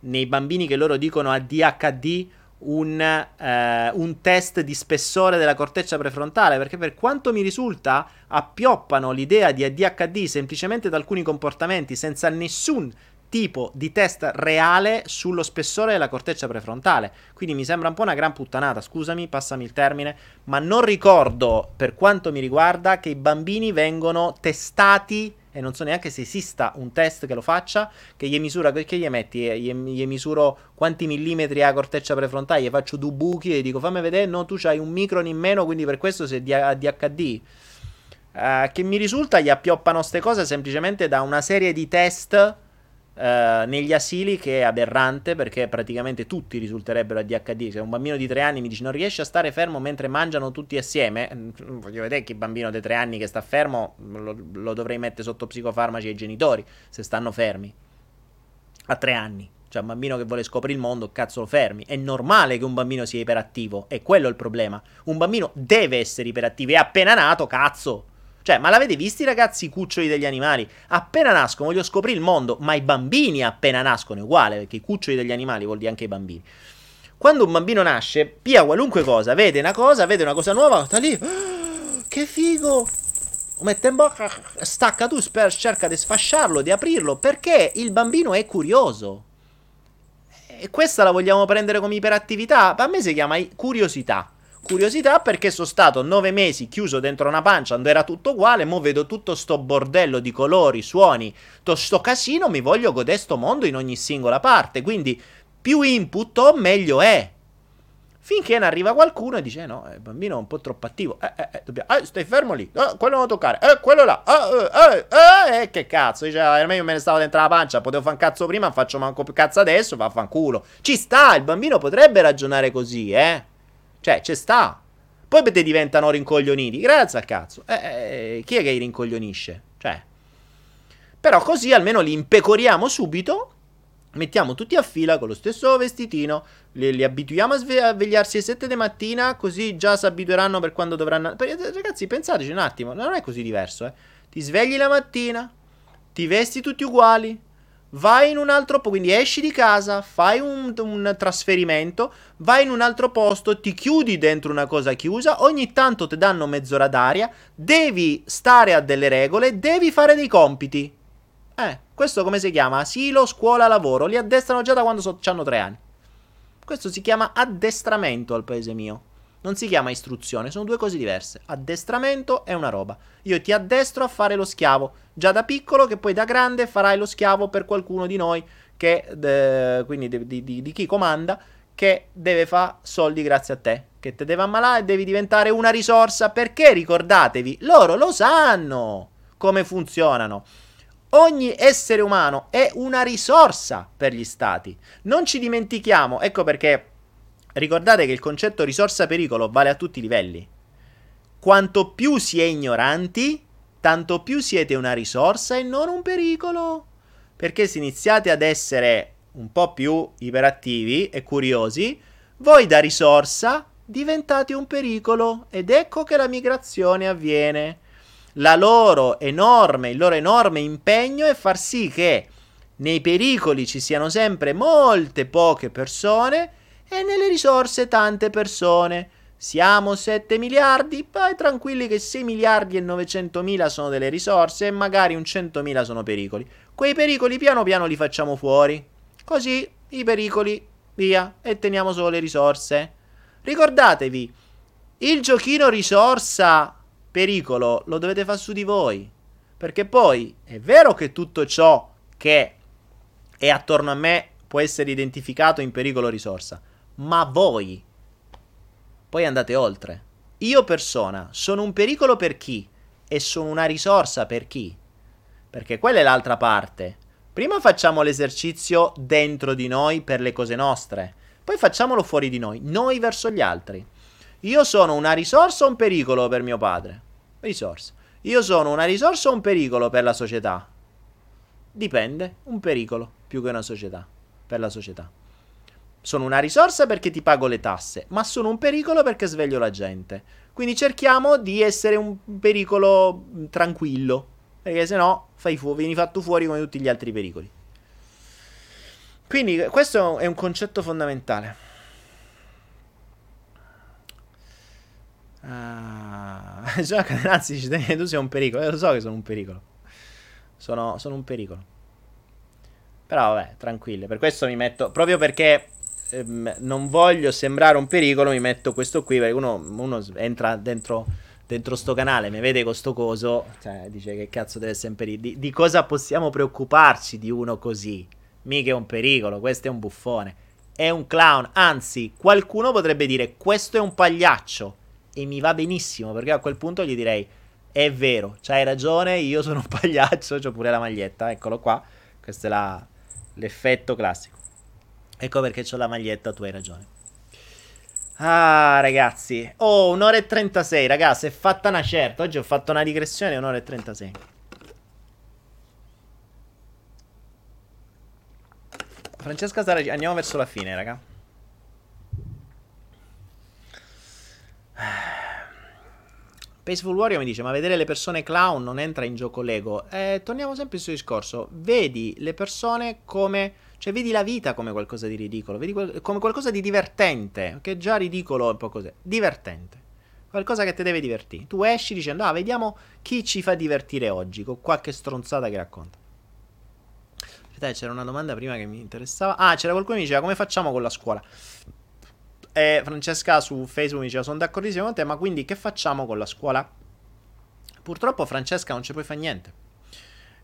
nei bambini che loro dicono ADHD un, eh, un, test di spessore della corteccia prefrontale, perché per quanto mi risulta appioppano l'idea di ADHD semplicemente da alcuni comportamenti senza nessun tipo di test reale sullo spessore della corteccia prefrontale. Quindi mi sembra un po' una gran puttanata, scusami, passami il termine, ma non ricordo per quanto mi riguarda che i bambini vengono testati e non so neanche se esista un test che lo faccia, che gli misura, perché gli metti, gli, gli misuro quanti millimetri ha corteccia prefrontale, gli faccio due buchi e dico fammi vedere, no, tu hai un micron in meno, quindi per questo sei DHD. Uh, eh, che mi risulta gli appioppano queste cose semplicemente da una serie di test Uh, negli asili che è aberrante perché praticamente tutti risulterebbero ADHD. Se un bambino di tre anni mi dice non riesce a stare fermo mentre mangiano tutti assieme, mm, voglio vedere che bambino di tre anni che sta fermo lo, lo, dovrei mettere sotto psicofarmaci ai genitori se stanno fermi. A tre anni. Cioè, un bambino che vuole scoprire il mondo, cazzo lo fermi. È normale che un bambino sia iperattivo. È quello il problema. Un bambino deve essere iperattivo. È appena nato, cazzo. Cioè, ma l'avete visti ragazzi i cuccioli degli animali? Appena nascono, voglio scoprire il mondo, ma i bambini appena nascono è uguale, perché i cuccioli degli animali vuol dire anche i bambini. Quando un bambino nasce, pia qualunque cosa, vede una cosa, vede una cosa nuova, sta lì, oh, che figo, mette in bocca, stacca tu, cerca di sfasciarlo, di aprirlo, perché il bambino è curioso. E questa la vogliamo prendere come iperattività? A me si chiama curiosità. Curiosità perché sono stato nove mesi chiuso dentro una pancia dove era tutto uguale, mo vedo tutto sto bordello di colori, suoni, to sto casino, mi voglio godere sto mondo in ogni singola parte, quindi più input ho meglio è. Finché ne arriva qualcuno e dice: eh No, il bambino è un po' troppo attivo. Eh, eh, eh, dobbiamo, eh stai fermo lì. Eh, quello non toccare. Eh, quello là. Eh, eh, eh, che cazzo. Dice: Era meglio me ne stavo dentro la pancia. Potevo fare un cazzo prima, faccio manco più cazzo adesso. Vaffanculo. Ci sta. Il bambino potrebbe ragionare così, eh. Cioè, ci sta. Poi te diventano rincoglioniti. Grazie al cazzo. Eh, eh, chi è che li rincoglionisce? Cioè. Però così almeno li impecoriamo subito. Mettiamo tutti a fila con lo stesso vestitino. Li, li abituiamo a, sve- a svegliarsi alle 7 di mattina. Così già si abitueranno per quando dovranno. Ragazzi, pensateci un attimo. Non è così diverso, eh. Ti svegli la mattina. Ti vesti tutti uguali vai in un altro posto, quindi esci di casa, fai un, un, trasferimento, vai in un altro posto, ti chiudi dentro una cosa chiusa, ogni tanto ti danno mezz'ora d'aria, devi stare a delle regole, devi fare dei compiti. Eh, questo come si chiama? Asilo, scuola, lavoro, li addestrano già da quando so, hanno tre anni. Questo si chiama addestramento al paese mio. Non si chiama istruzione, sono due cose diverse. Addestramento è una roba. Io ti addestro a fare lo schiavo, già da piccolo che poi da grande farai lo schiavo per qualcuno di noi, che, de, quindi di, di, di chi comanda, che deve fare soldi grazie a te, che te deve ammalare e devi diventare una risorsa, perché ricordatevi, loro lo sanno come funzionano. Ogni essere umano è una risorsa per gli stati. Non ci dimentichiamo, ecco perché Ricordate che il concetto risorsa-pericolo vale a tutti i livelli. Quanto più si è ignoranti, tanto più siete una risorsa e non un pericolo. Perché se iniziate ad essere un po' più iperattivi e curiosi, voi da risorsa diventati un pericolo ed ecco che la migrazione avviene. La loro enorme, il loro enorme impegno è far sì che nei pericoli ci siano sempre molte poche persone e nelle risorse tante persone. Siamo 7 miliardi, poi tranquilli che 6 miliardi e 900 mila sono delle risorse e magari un 100 mila sono pericoli. Quei pericoli piano piano li facciamo fuori. Così i pericoli via e teniamo solo le risorse. Ricordatevi, il giochino risorsa pericolo lo dovete fare su di voi. Perché poi è vero che tutto ciò che è attorno a me può essere identificato in pericolo risorsa, ma voi poi andate oltre. Io persona sono un pericolo per chi e sono una risorsa per chi? Perché quella è l'altra parte. Prima facciamo l'esercizio dentro di noi per le cose nostre, poi facciamolo fuori di noi, noi verso gli altri. Io sono una risorsa o un pericolo per mio padre? Risorsa. Io sono una risorsa o un pericolo per la società? Dipende, un pericolo più che una società, per la società. Sono una risorsa perché ti pago le tasse, ma sono un pericolo perché sveglio la gente. Quindi cerchiamo di essere un pericolo mm, tranquillo, perché se no fu- vieni fatto fuori come tutti gli altri pericoli. Quindi questo è un concetto fondamentale. Ah, anzi, dice tu sei un pericolo. Eh, lo so che sono un pericolo. Sono, sono un pericolo. Però vabbè, tranquille. Per questo mi metto. Proprio perché ehm, non voglio sembrare un pericolo, mi metto questo qui perché uno, uno entra dentro, dentro sto canale, mi vede con cioè, dice che cazzo deve essere un pericolo. Di, di cosa possiamo preoccuparci di uno così? Mica è un pericolo, questo è un buffone. È un clown, anzi, qualcuno potrebbe dire questo è un pagliaccio. E mi va benissimo, perché a quel punto gli direi è vero, c'hai ragione, io sono un pagliaccio, ho pure la maglietta, eccolo qua. Questo è la, l'effetto classico. Ecco perché ho la maglietta, tu hai ragione. Ah, ragazzi. Oh, un'ora e 36, ragazzi, è fatta una certa. Oggi ho fatto una digressione, un'ora e 36. Francesca Saragi, andiamo verso la fine, raga. Peaceful Warrior mi dice: Ma vedere le persone clown non entra in gioco Lego. Eh, torniamo sempre suo discorso. Vedi le persone come cioè, vedi la vita come qualcosa di ridicolo, vedi quel, come qualcosa di divertente, che già ridicolo è un po' così. Divertente. Qualcosa che ti deve divertire. Tu esci dicendo, ah, vediamo chi ci fa divertire oggi, con qualche stronzata che racconta. Aspetta, c'era una domanda prima che mi interessava. Ah, c'era qualcuno che mi diceva, come facciamo con la scuola? E Francesca su Facebook mi diceva, sono d'accordissimo con te, ma quindi che facciamo con la scuola? Purtroppo Francesca non ci puoi fare niente.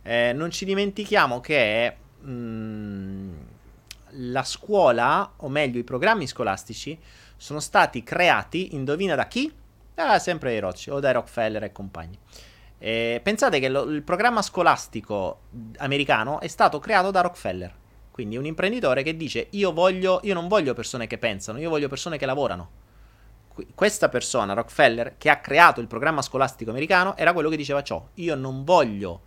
Eh, non ci dimentichiamo che mm, la scuola, o meglio i programmi scolastici, sono stati creati, indovina da chi? Ah, sempre dai Rothschild o dai Rockefeller e compagni. Eh, pensate che lo, il programma scolastico americano è stato creato da Rockefeller, quindi un imprenditore che dice io, voglio, io non voglio persone che pensano, io voglio persone che lavorano. Questa persona, Rockefeller, che ha creato il programma scolastico americano, era quello che diceva ciò. Io non voglio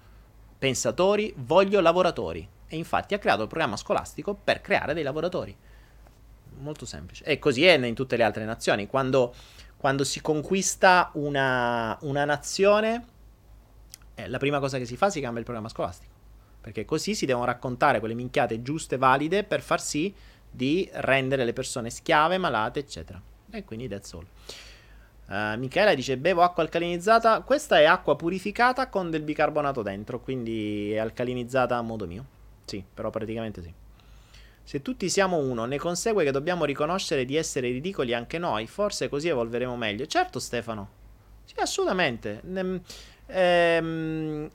pensatori, voglio lavoratori. E infatti ha creato il programma scolastico per creare dei lavoratori. Molto semplice. E così è in tutte le altre nazioni. Quando, quando si conquista una, una nazione, eh, la prima cosa che si fa si cambia il programma scolastico. Perché così si devono raccontare quelle minchiate giuste valide per far sì di rendere le persone schiave, malate, eccetera. E quindi that's all. Uh, Michela dice: Bevo acqua alcalinizzata. Questa è acqua purificata con del bicarbonato dentro. Quindi è alcalinizzata a modo mio. Sì, però praticamente sì. Se tutti siamo uno, ne consegue che dobbiamo riconoscere di essere ridicoli anche noi, forse così evolveremo meglio. Certo, Stefano. Sì, assolutamente. Ehm,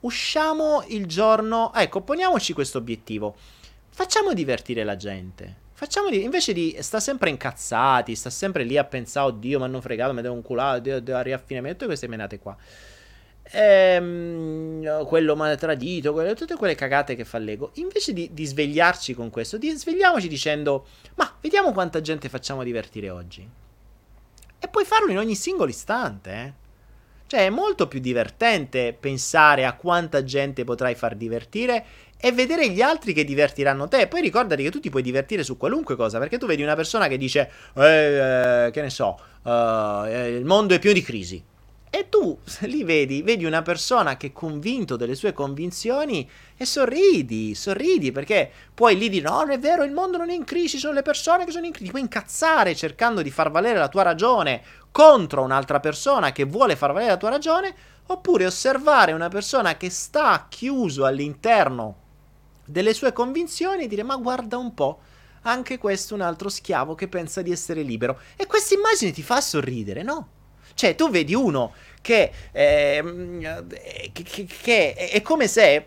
usciamo il giorno... Ecco, poniamoci questo obiettivo. Facciamo divertire la gente. Facciamo di... Invece di... Sta sempre incazzati, sta sempre lì a pensare, oddio, mi hanno fregato, mi devo un culato, devo, devo riaffinamento, tutte queste menate qua ehm, quello mi ha tradito, quelle, tutte quelle cagate che fa l'ego. Invece di, di, svegliarci con questo, di, svegliamoci dicendo: Ma vediamo quanta gente facciamo divertire oggi. E puoi farlo in ogni singolo istante. Eh? Cioè, è molto più divertente pensare a quanta gente potrai far divertire e vedere gli altri che divertiranno te. Poi ricordati che tu ti puoi divertire su qualunque cosa, perché tu vedi una persona che dice, eh, eh, che ne so, uh, il mondo è pieno di crisi. E tu lì vedi, vedi una persona che è convinto delle sue convinzioni e sorridi, sorridi perché poi lì dire no, non è vero, il mondo non è in crisi, sono le persone che sono in crisi. Ti puoi incazzare cercando di far valere la tua ragione contro un'altra persona che vuole far valere la tua ragione, oppure osservare una persona che sta chiuso all'interno delle sue convinzioni e dire ma guarda un po', anche questo è un altro schiavo che pensa di essere libero. E questa immagine ti fa sorridere, no? Cioè, tu vedi uno che, eh, che, che, che è come se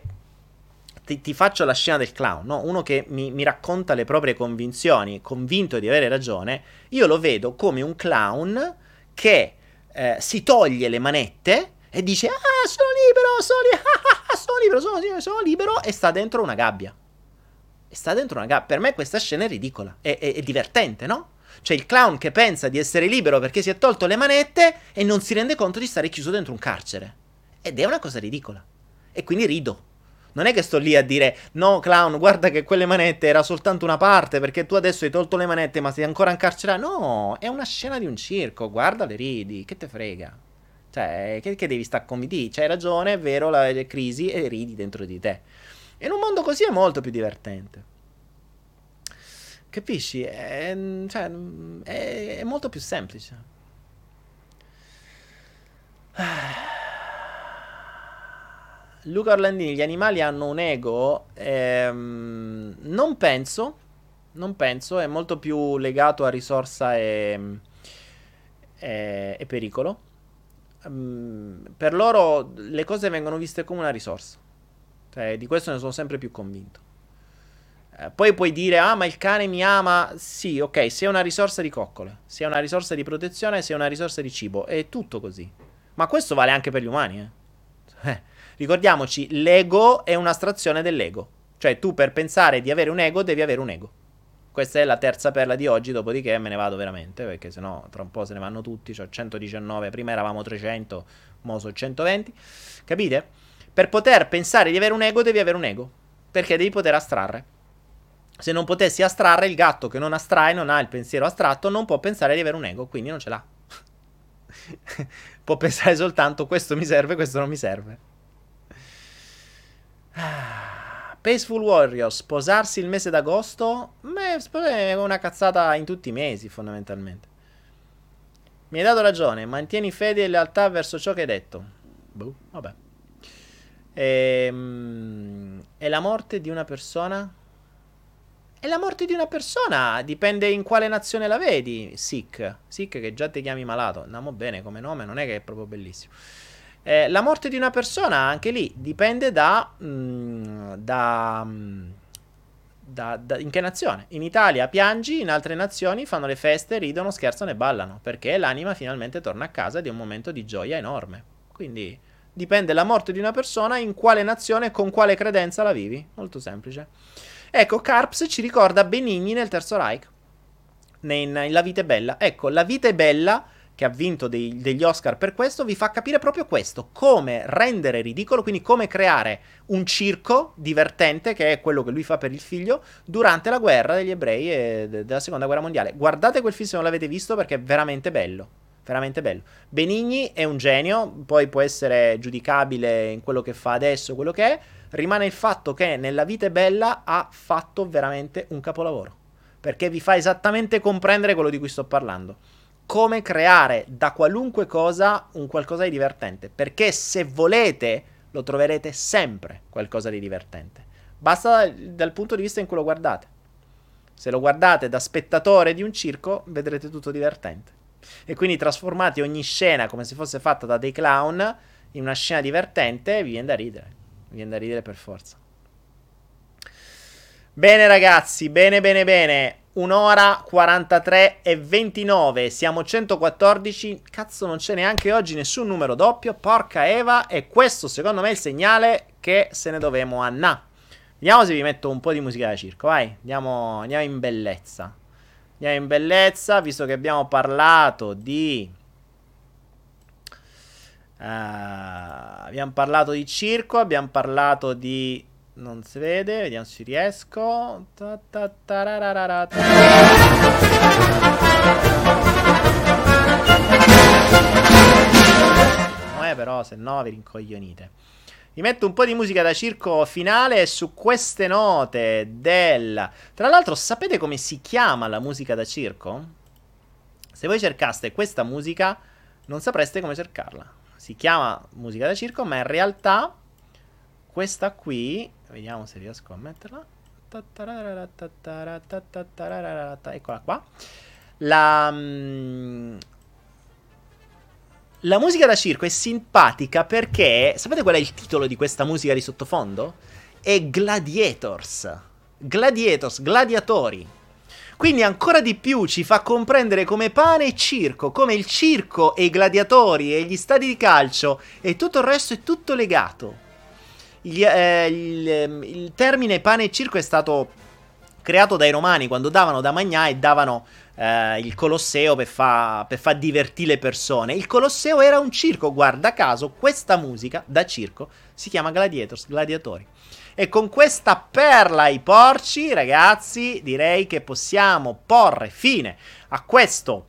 ti, ti, faccio la scena del clown, no? Uno che mi, mi, racconta le proprie convinzioni, convinto di avere ragione, io lo vedo come un clown che eh, si toglie le manette e dice ah sono libero, sono, li- ah, sono libero, sono, libero, sono libero e sta dentro una gabbia. E sta dentro una gabbia. Per me questa scena è ridicola, è, è, è divertente, no? Cioè il clown che pensa di essere libero perché si è tolto le manette e non si rende conto di stare chiuso dentro un carcere. Ed è una cosa ridicola. E quindi rido. Non è che sto lì a dire no, clown, guarda che quelle manette era soltanto una parte perché tu adesso hai tolto le manette ma sei ancora incarcerato. No, è una scena di un circo, guarda le ridi, che te frega. Cioè, che, che devi stare convinti? C'hai ragione, è vero, la, la crisi e ridi dentro di te. in un mondo così è molto più divertente. Capisci? È, cioè, è, è molto più semplice. Luca Orlandini, gli animali hanno un ego? Ehm, non penso, non penso, è molto più legato a risorsa e, e, e pericolo. Um, per loro le cose vengono viste come una risorsa. Cioè, di questo ne sono sempre più convinto. Eh, poi puoi dire, ah, ma il cane mi ama. Sì, ok, è una risorsa di coccole, è una risorsa di protezione, è una risorsa di cibo. È tutto così. Ma questo vale anche per gli umani, eh. eh ricordiamoci, l'ego è un'astrazione dell'ego. Cioè, tu per pensare di avere un ego, devi avere un ego. Questa è la terza perla di oggi, dopodiché me ne vado veramente, perché sennò tra un po' se ne vanno tutti. Cioè 119, prima eravamo 300, mo sono 120. Capite? Per poter pensare di avere un ego, devi avere un ego. Perché devi poter astrarre. Se non potessi astrarre, il gatto che non astrae, non ha il pensiero astratto, non può pensare di avere un ego, quindi non ce l'ha. può pensare soltanto questo mi serve, questo non mi serve. Ah, Peaceful Warriors, sposarsi il mese d'agosto? Beh, è una cazzata in tutti i mesi, fondamentalmente. Mi hai dato ragione, mantieni fede e lealtà verso ciò che hai detto. Boh, vabbè. E la morte di una persona? È la morte di una persona, dipende in quale nazione la vedi. Sick, sick che già ti chiami malato. Andiamo bene come nome, non è che è proprio bellissimo. Eh, la morte di una persona, anche lì, dipende da, mh, mm, da, mm, da, da, in che nazione. In Italia piangi, in altre nazioni fanno le feste, ridono, scherzano e ballano, perché l'anima finalmente torna a casa è un momento di gioia enorme. Quindi dipende la morte di una persona in quale nazione e con quale credenza la vivi. Molto semplice. Ecco, Carps ci ricorda Benigni nel Terzo Reich. In, La vita è bella. Ecco, La vita è bella, che ha vinto dei, degli Oscar per questo, vi fa capire proprio questo. Come rendere ridicolo, quindi come creare un circo divertente, che è quello che lui fa per il figlio, durante la guerra degli ebrei e de- della seconda guerra mondiale. Guardate quel film se non l'avete visto perché è veramente bello veramente bello. Benigni è un genio, poi può essere giudicabile in quello che fa adesso, quello che è, rimane il fatto che nella vita è bella ha fatto veramente un capolavoro. Perché vi fa esattamente comprendere quello di cui sto parlando. Come creare da qualunque cosa un qualcosa di divertente. Perché se volete lo troverete sempre qualcosa di divertente. Basta dal punto di vista in cui lo guardate. Se lo guardate da spettatore di un circo, vedrete tutto divertente. E quindi trasformate ogni scena come se fosse fatta da dei clown in una scena divertente, vi viene da ridere. Mi viene da ridere per forza. Bene ragazzi, bene bene bene. Un'ora 43 e 29. Siamo 114. Cazzo, non c'è neanche oggi nessun numero doppio. Porca Eva. E questo secondo me è il segnale che se ne dovemo annà. Vediamo se vi metto un po' di musica da circo. Vai, andiamo, andiamo in bellezza. Andiamo in bellezza, visto che abbiamo parlato di Uh, abbiamo parlato di circo, abbiamo parlato di non si vede, vediamo se riesco. Ta eh, però, se no vi rincoglionite. Vi metto un po' di musica da circo finale su queste note del... Tra l'altro, sapete come si chiama la musica da circo? Se voi cercaste questa musica, non sapreste come cercarla. Si chiama musica da circo, ma in realtà questa qui, vediamo se riesco a metterla. Eccola qua. La, mm, la musica da circo è simpatica perché. Sapete qual è il titolo di questa musica di sottofondo? È Gladiators. Gladiators, gladiatori. Quindi ancora di più ci fa comprendere come pane e circo, come il circo e i gladiatori e gli stadi di calcio e tutto il resto è tutto legato. Il, eh, il, ehm, il termine pane e circo è stato creato dai romani quando davano da mangiare e davano eh, il Colosseo per far fa divertire le persone. Il Colosseo era un circo, guarda caso, questa musica da circo si chiama Gladiators, Gladiatori. E con questa perla ai porci, ragazzi, direi che possiamo porre fine a questo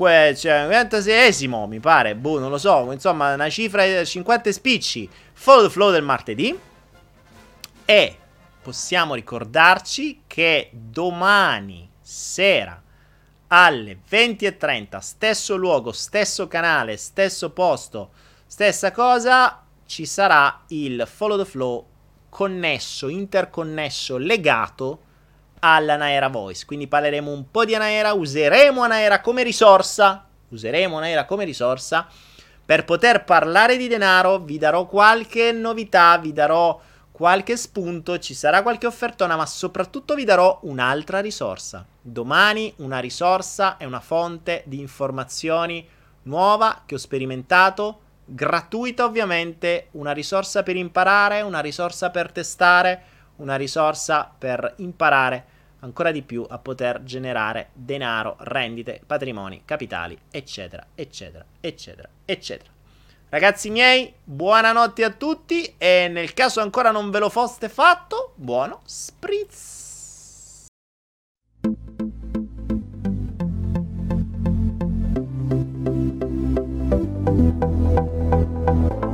que- cioè, 96esimo, mi pare, boh, non lo so, insomma, una cifra di 50 spicci, follow the flow del martedì. E possiamo ricordarci che domani sera alle 20.30, stesso luogo, stesso canale, stesso posto, stessa cosa, ci sarà il follow the flow connesso, interconnesso, legato alla Naera Voice. Quindi parleremo un po' di Anaera, useremo Anaera come risorsa, useremo Anaera come risorsa per poter parlare di denaro, vi darò qualche novità, vi darò qualche spunto, ci sarà qualche offertona, ma soprattutto vi darò un'altra risorsa. Domani una risorsa è una fonte di informazioni nuova che ho sperimentato, gratuita ovviamente, una risorsa per imparare, una risorsa per testare, una risorsa per imparare ancora di più a poter generare denaro, rendite, patrimoni, capitali, eccetera, eccetera, eccetera, eccetera. Ragazzi miei, buonanotte a tutti e nel caso ancora non ve lo foste fatto, buono spritz! thank you Thank you.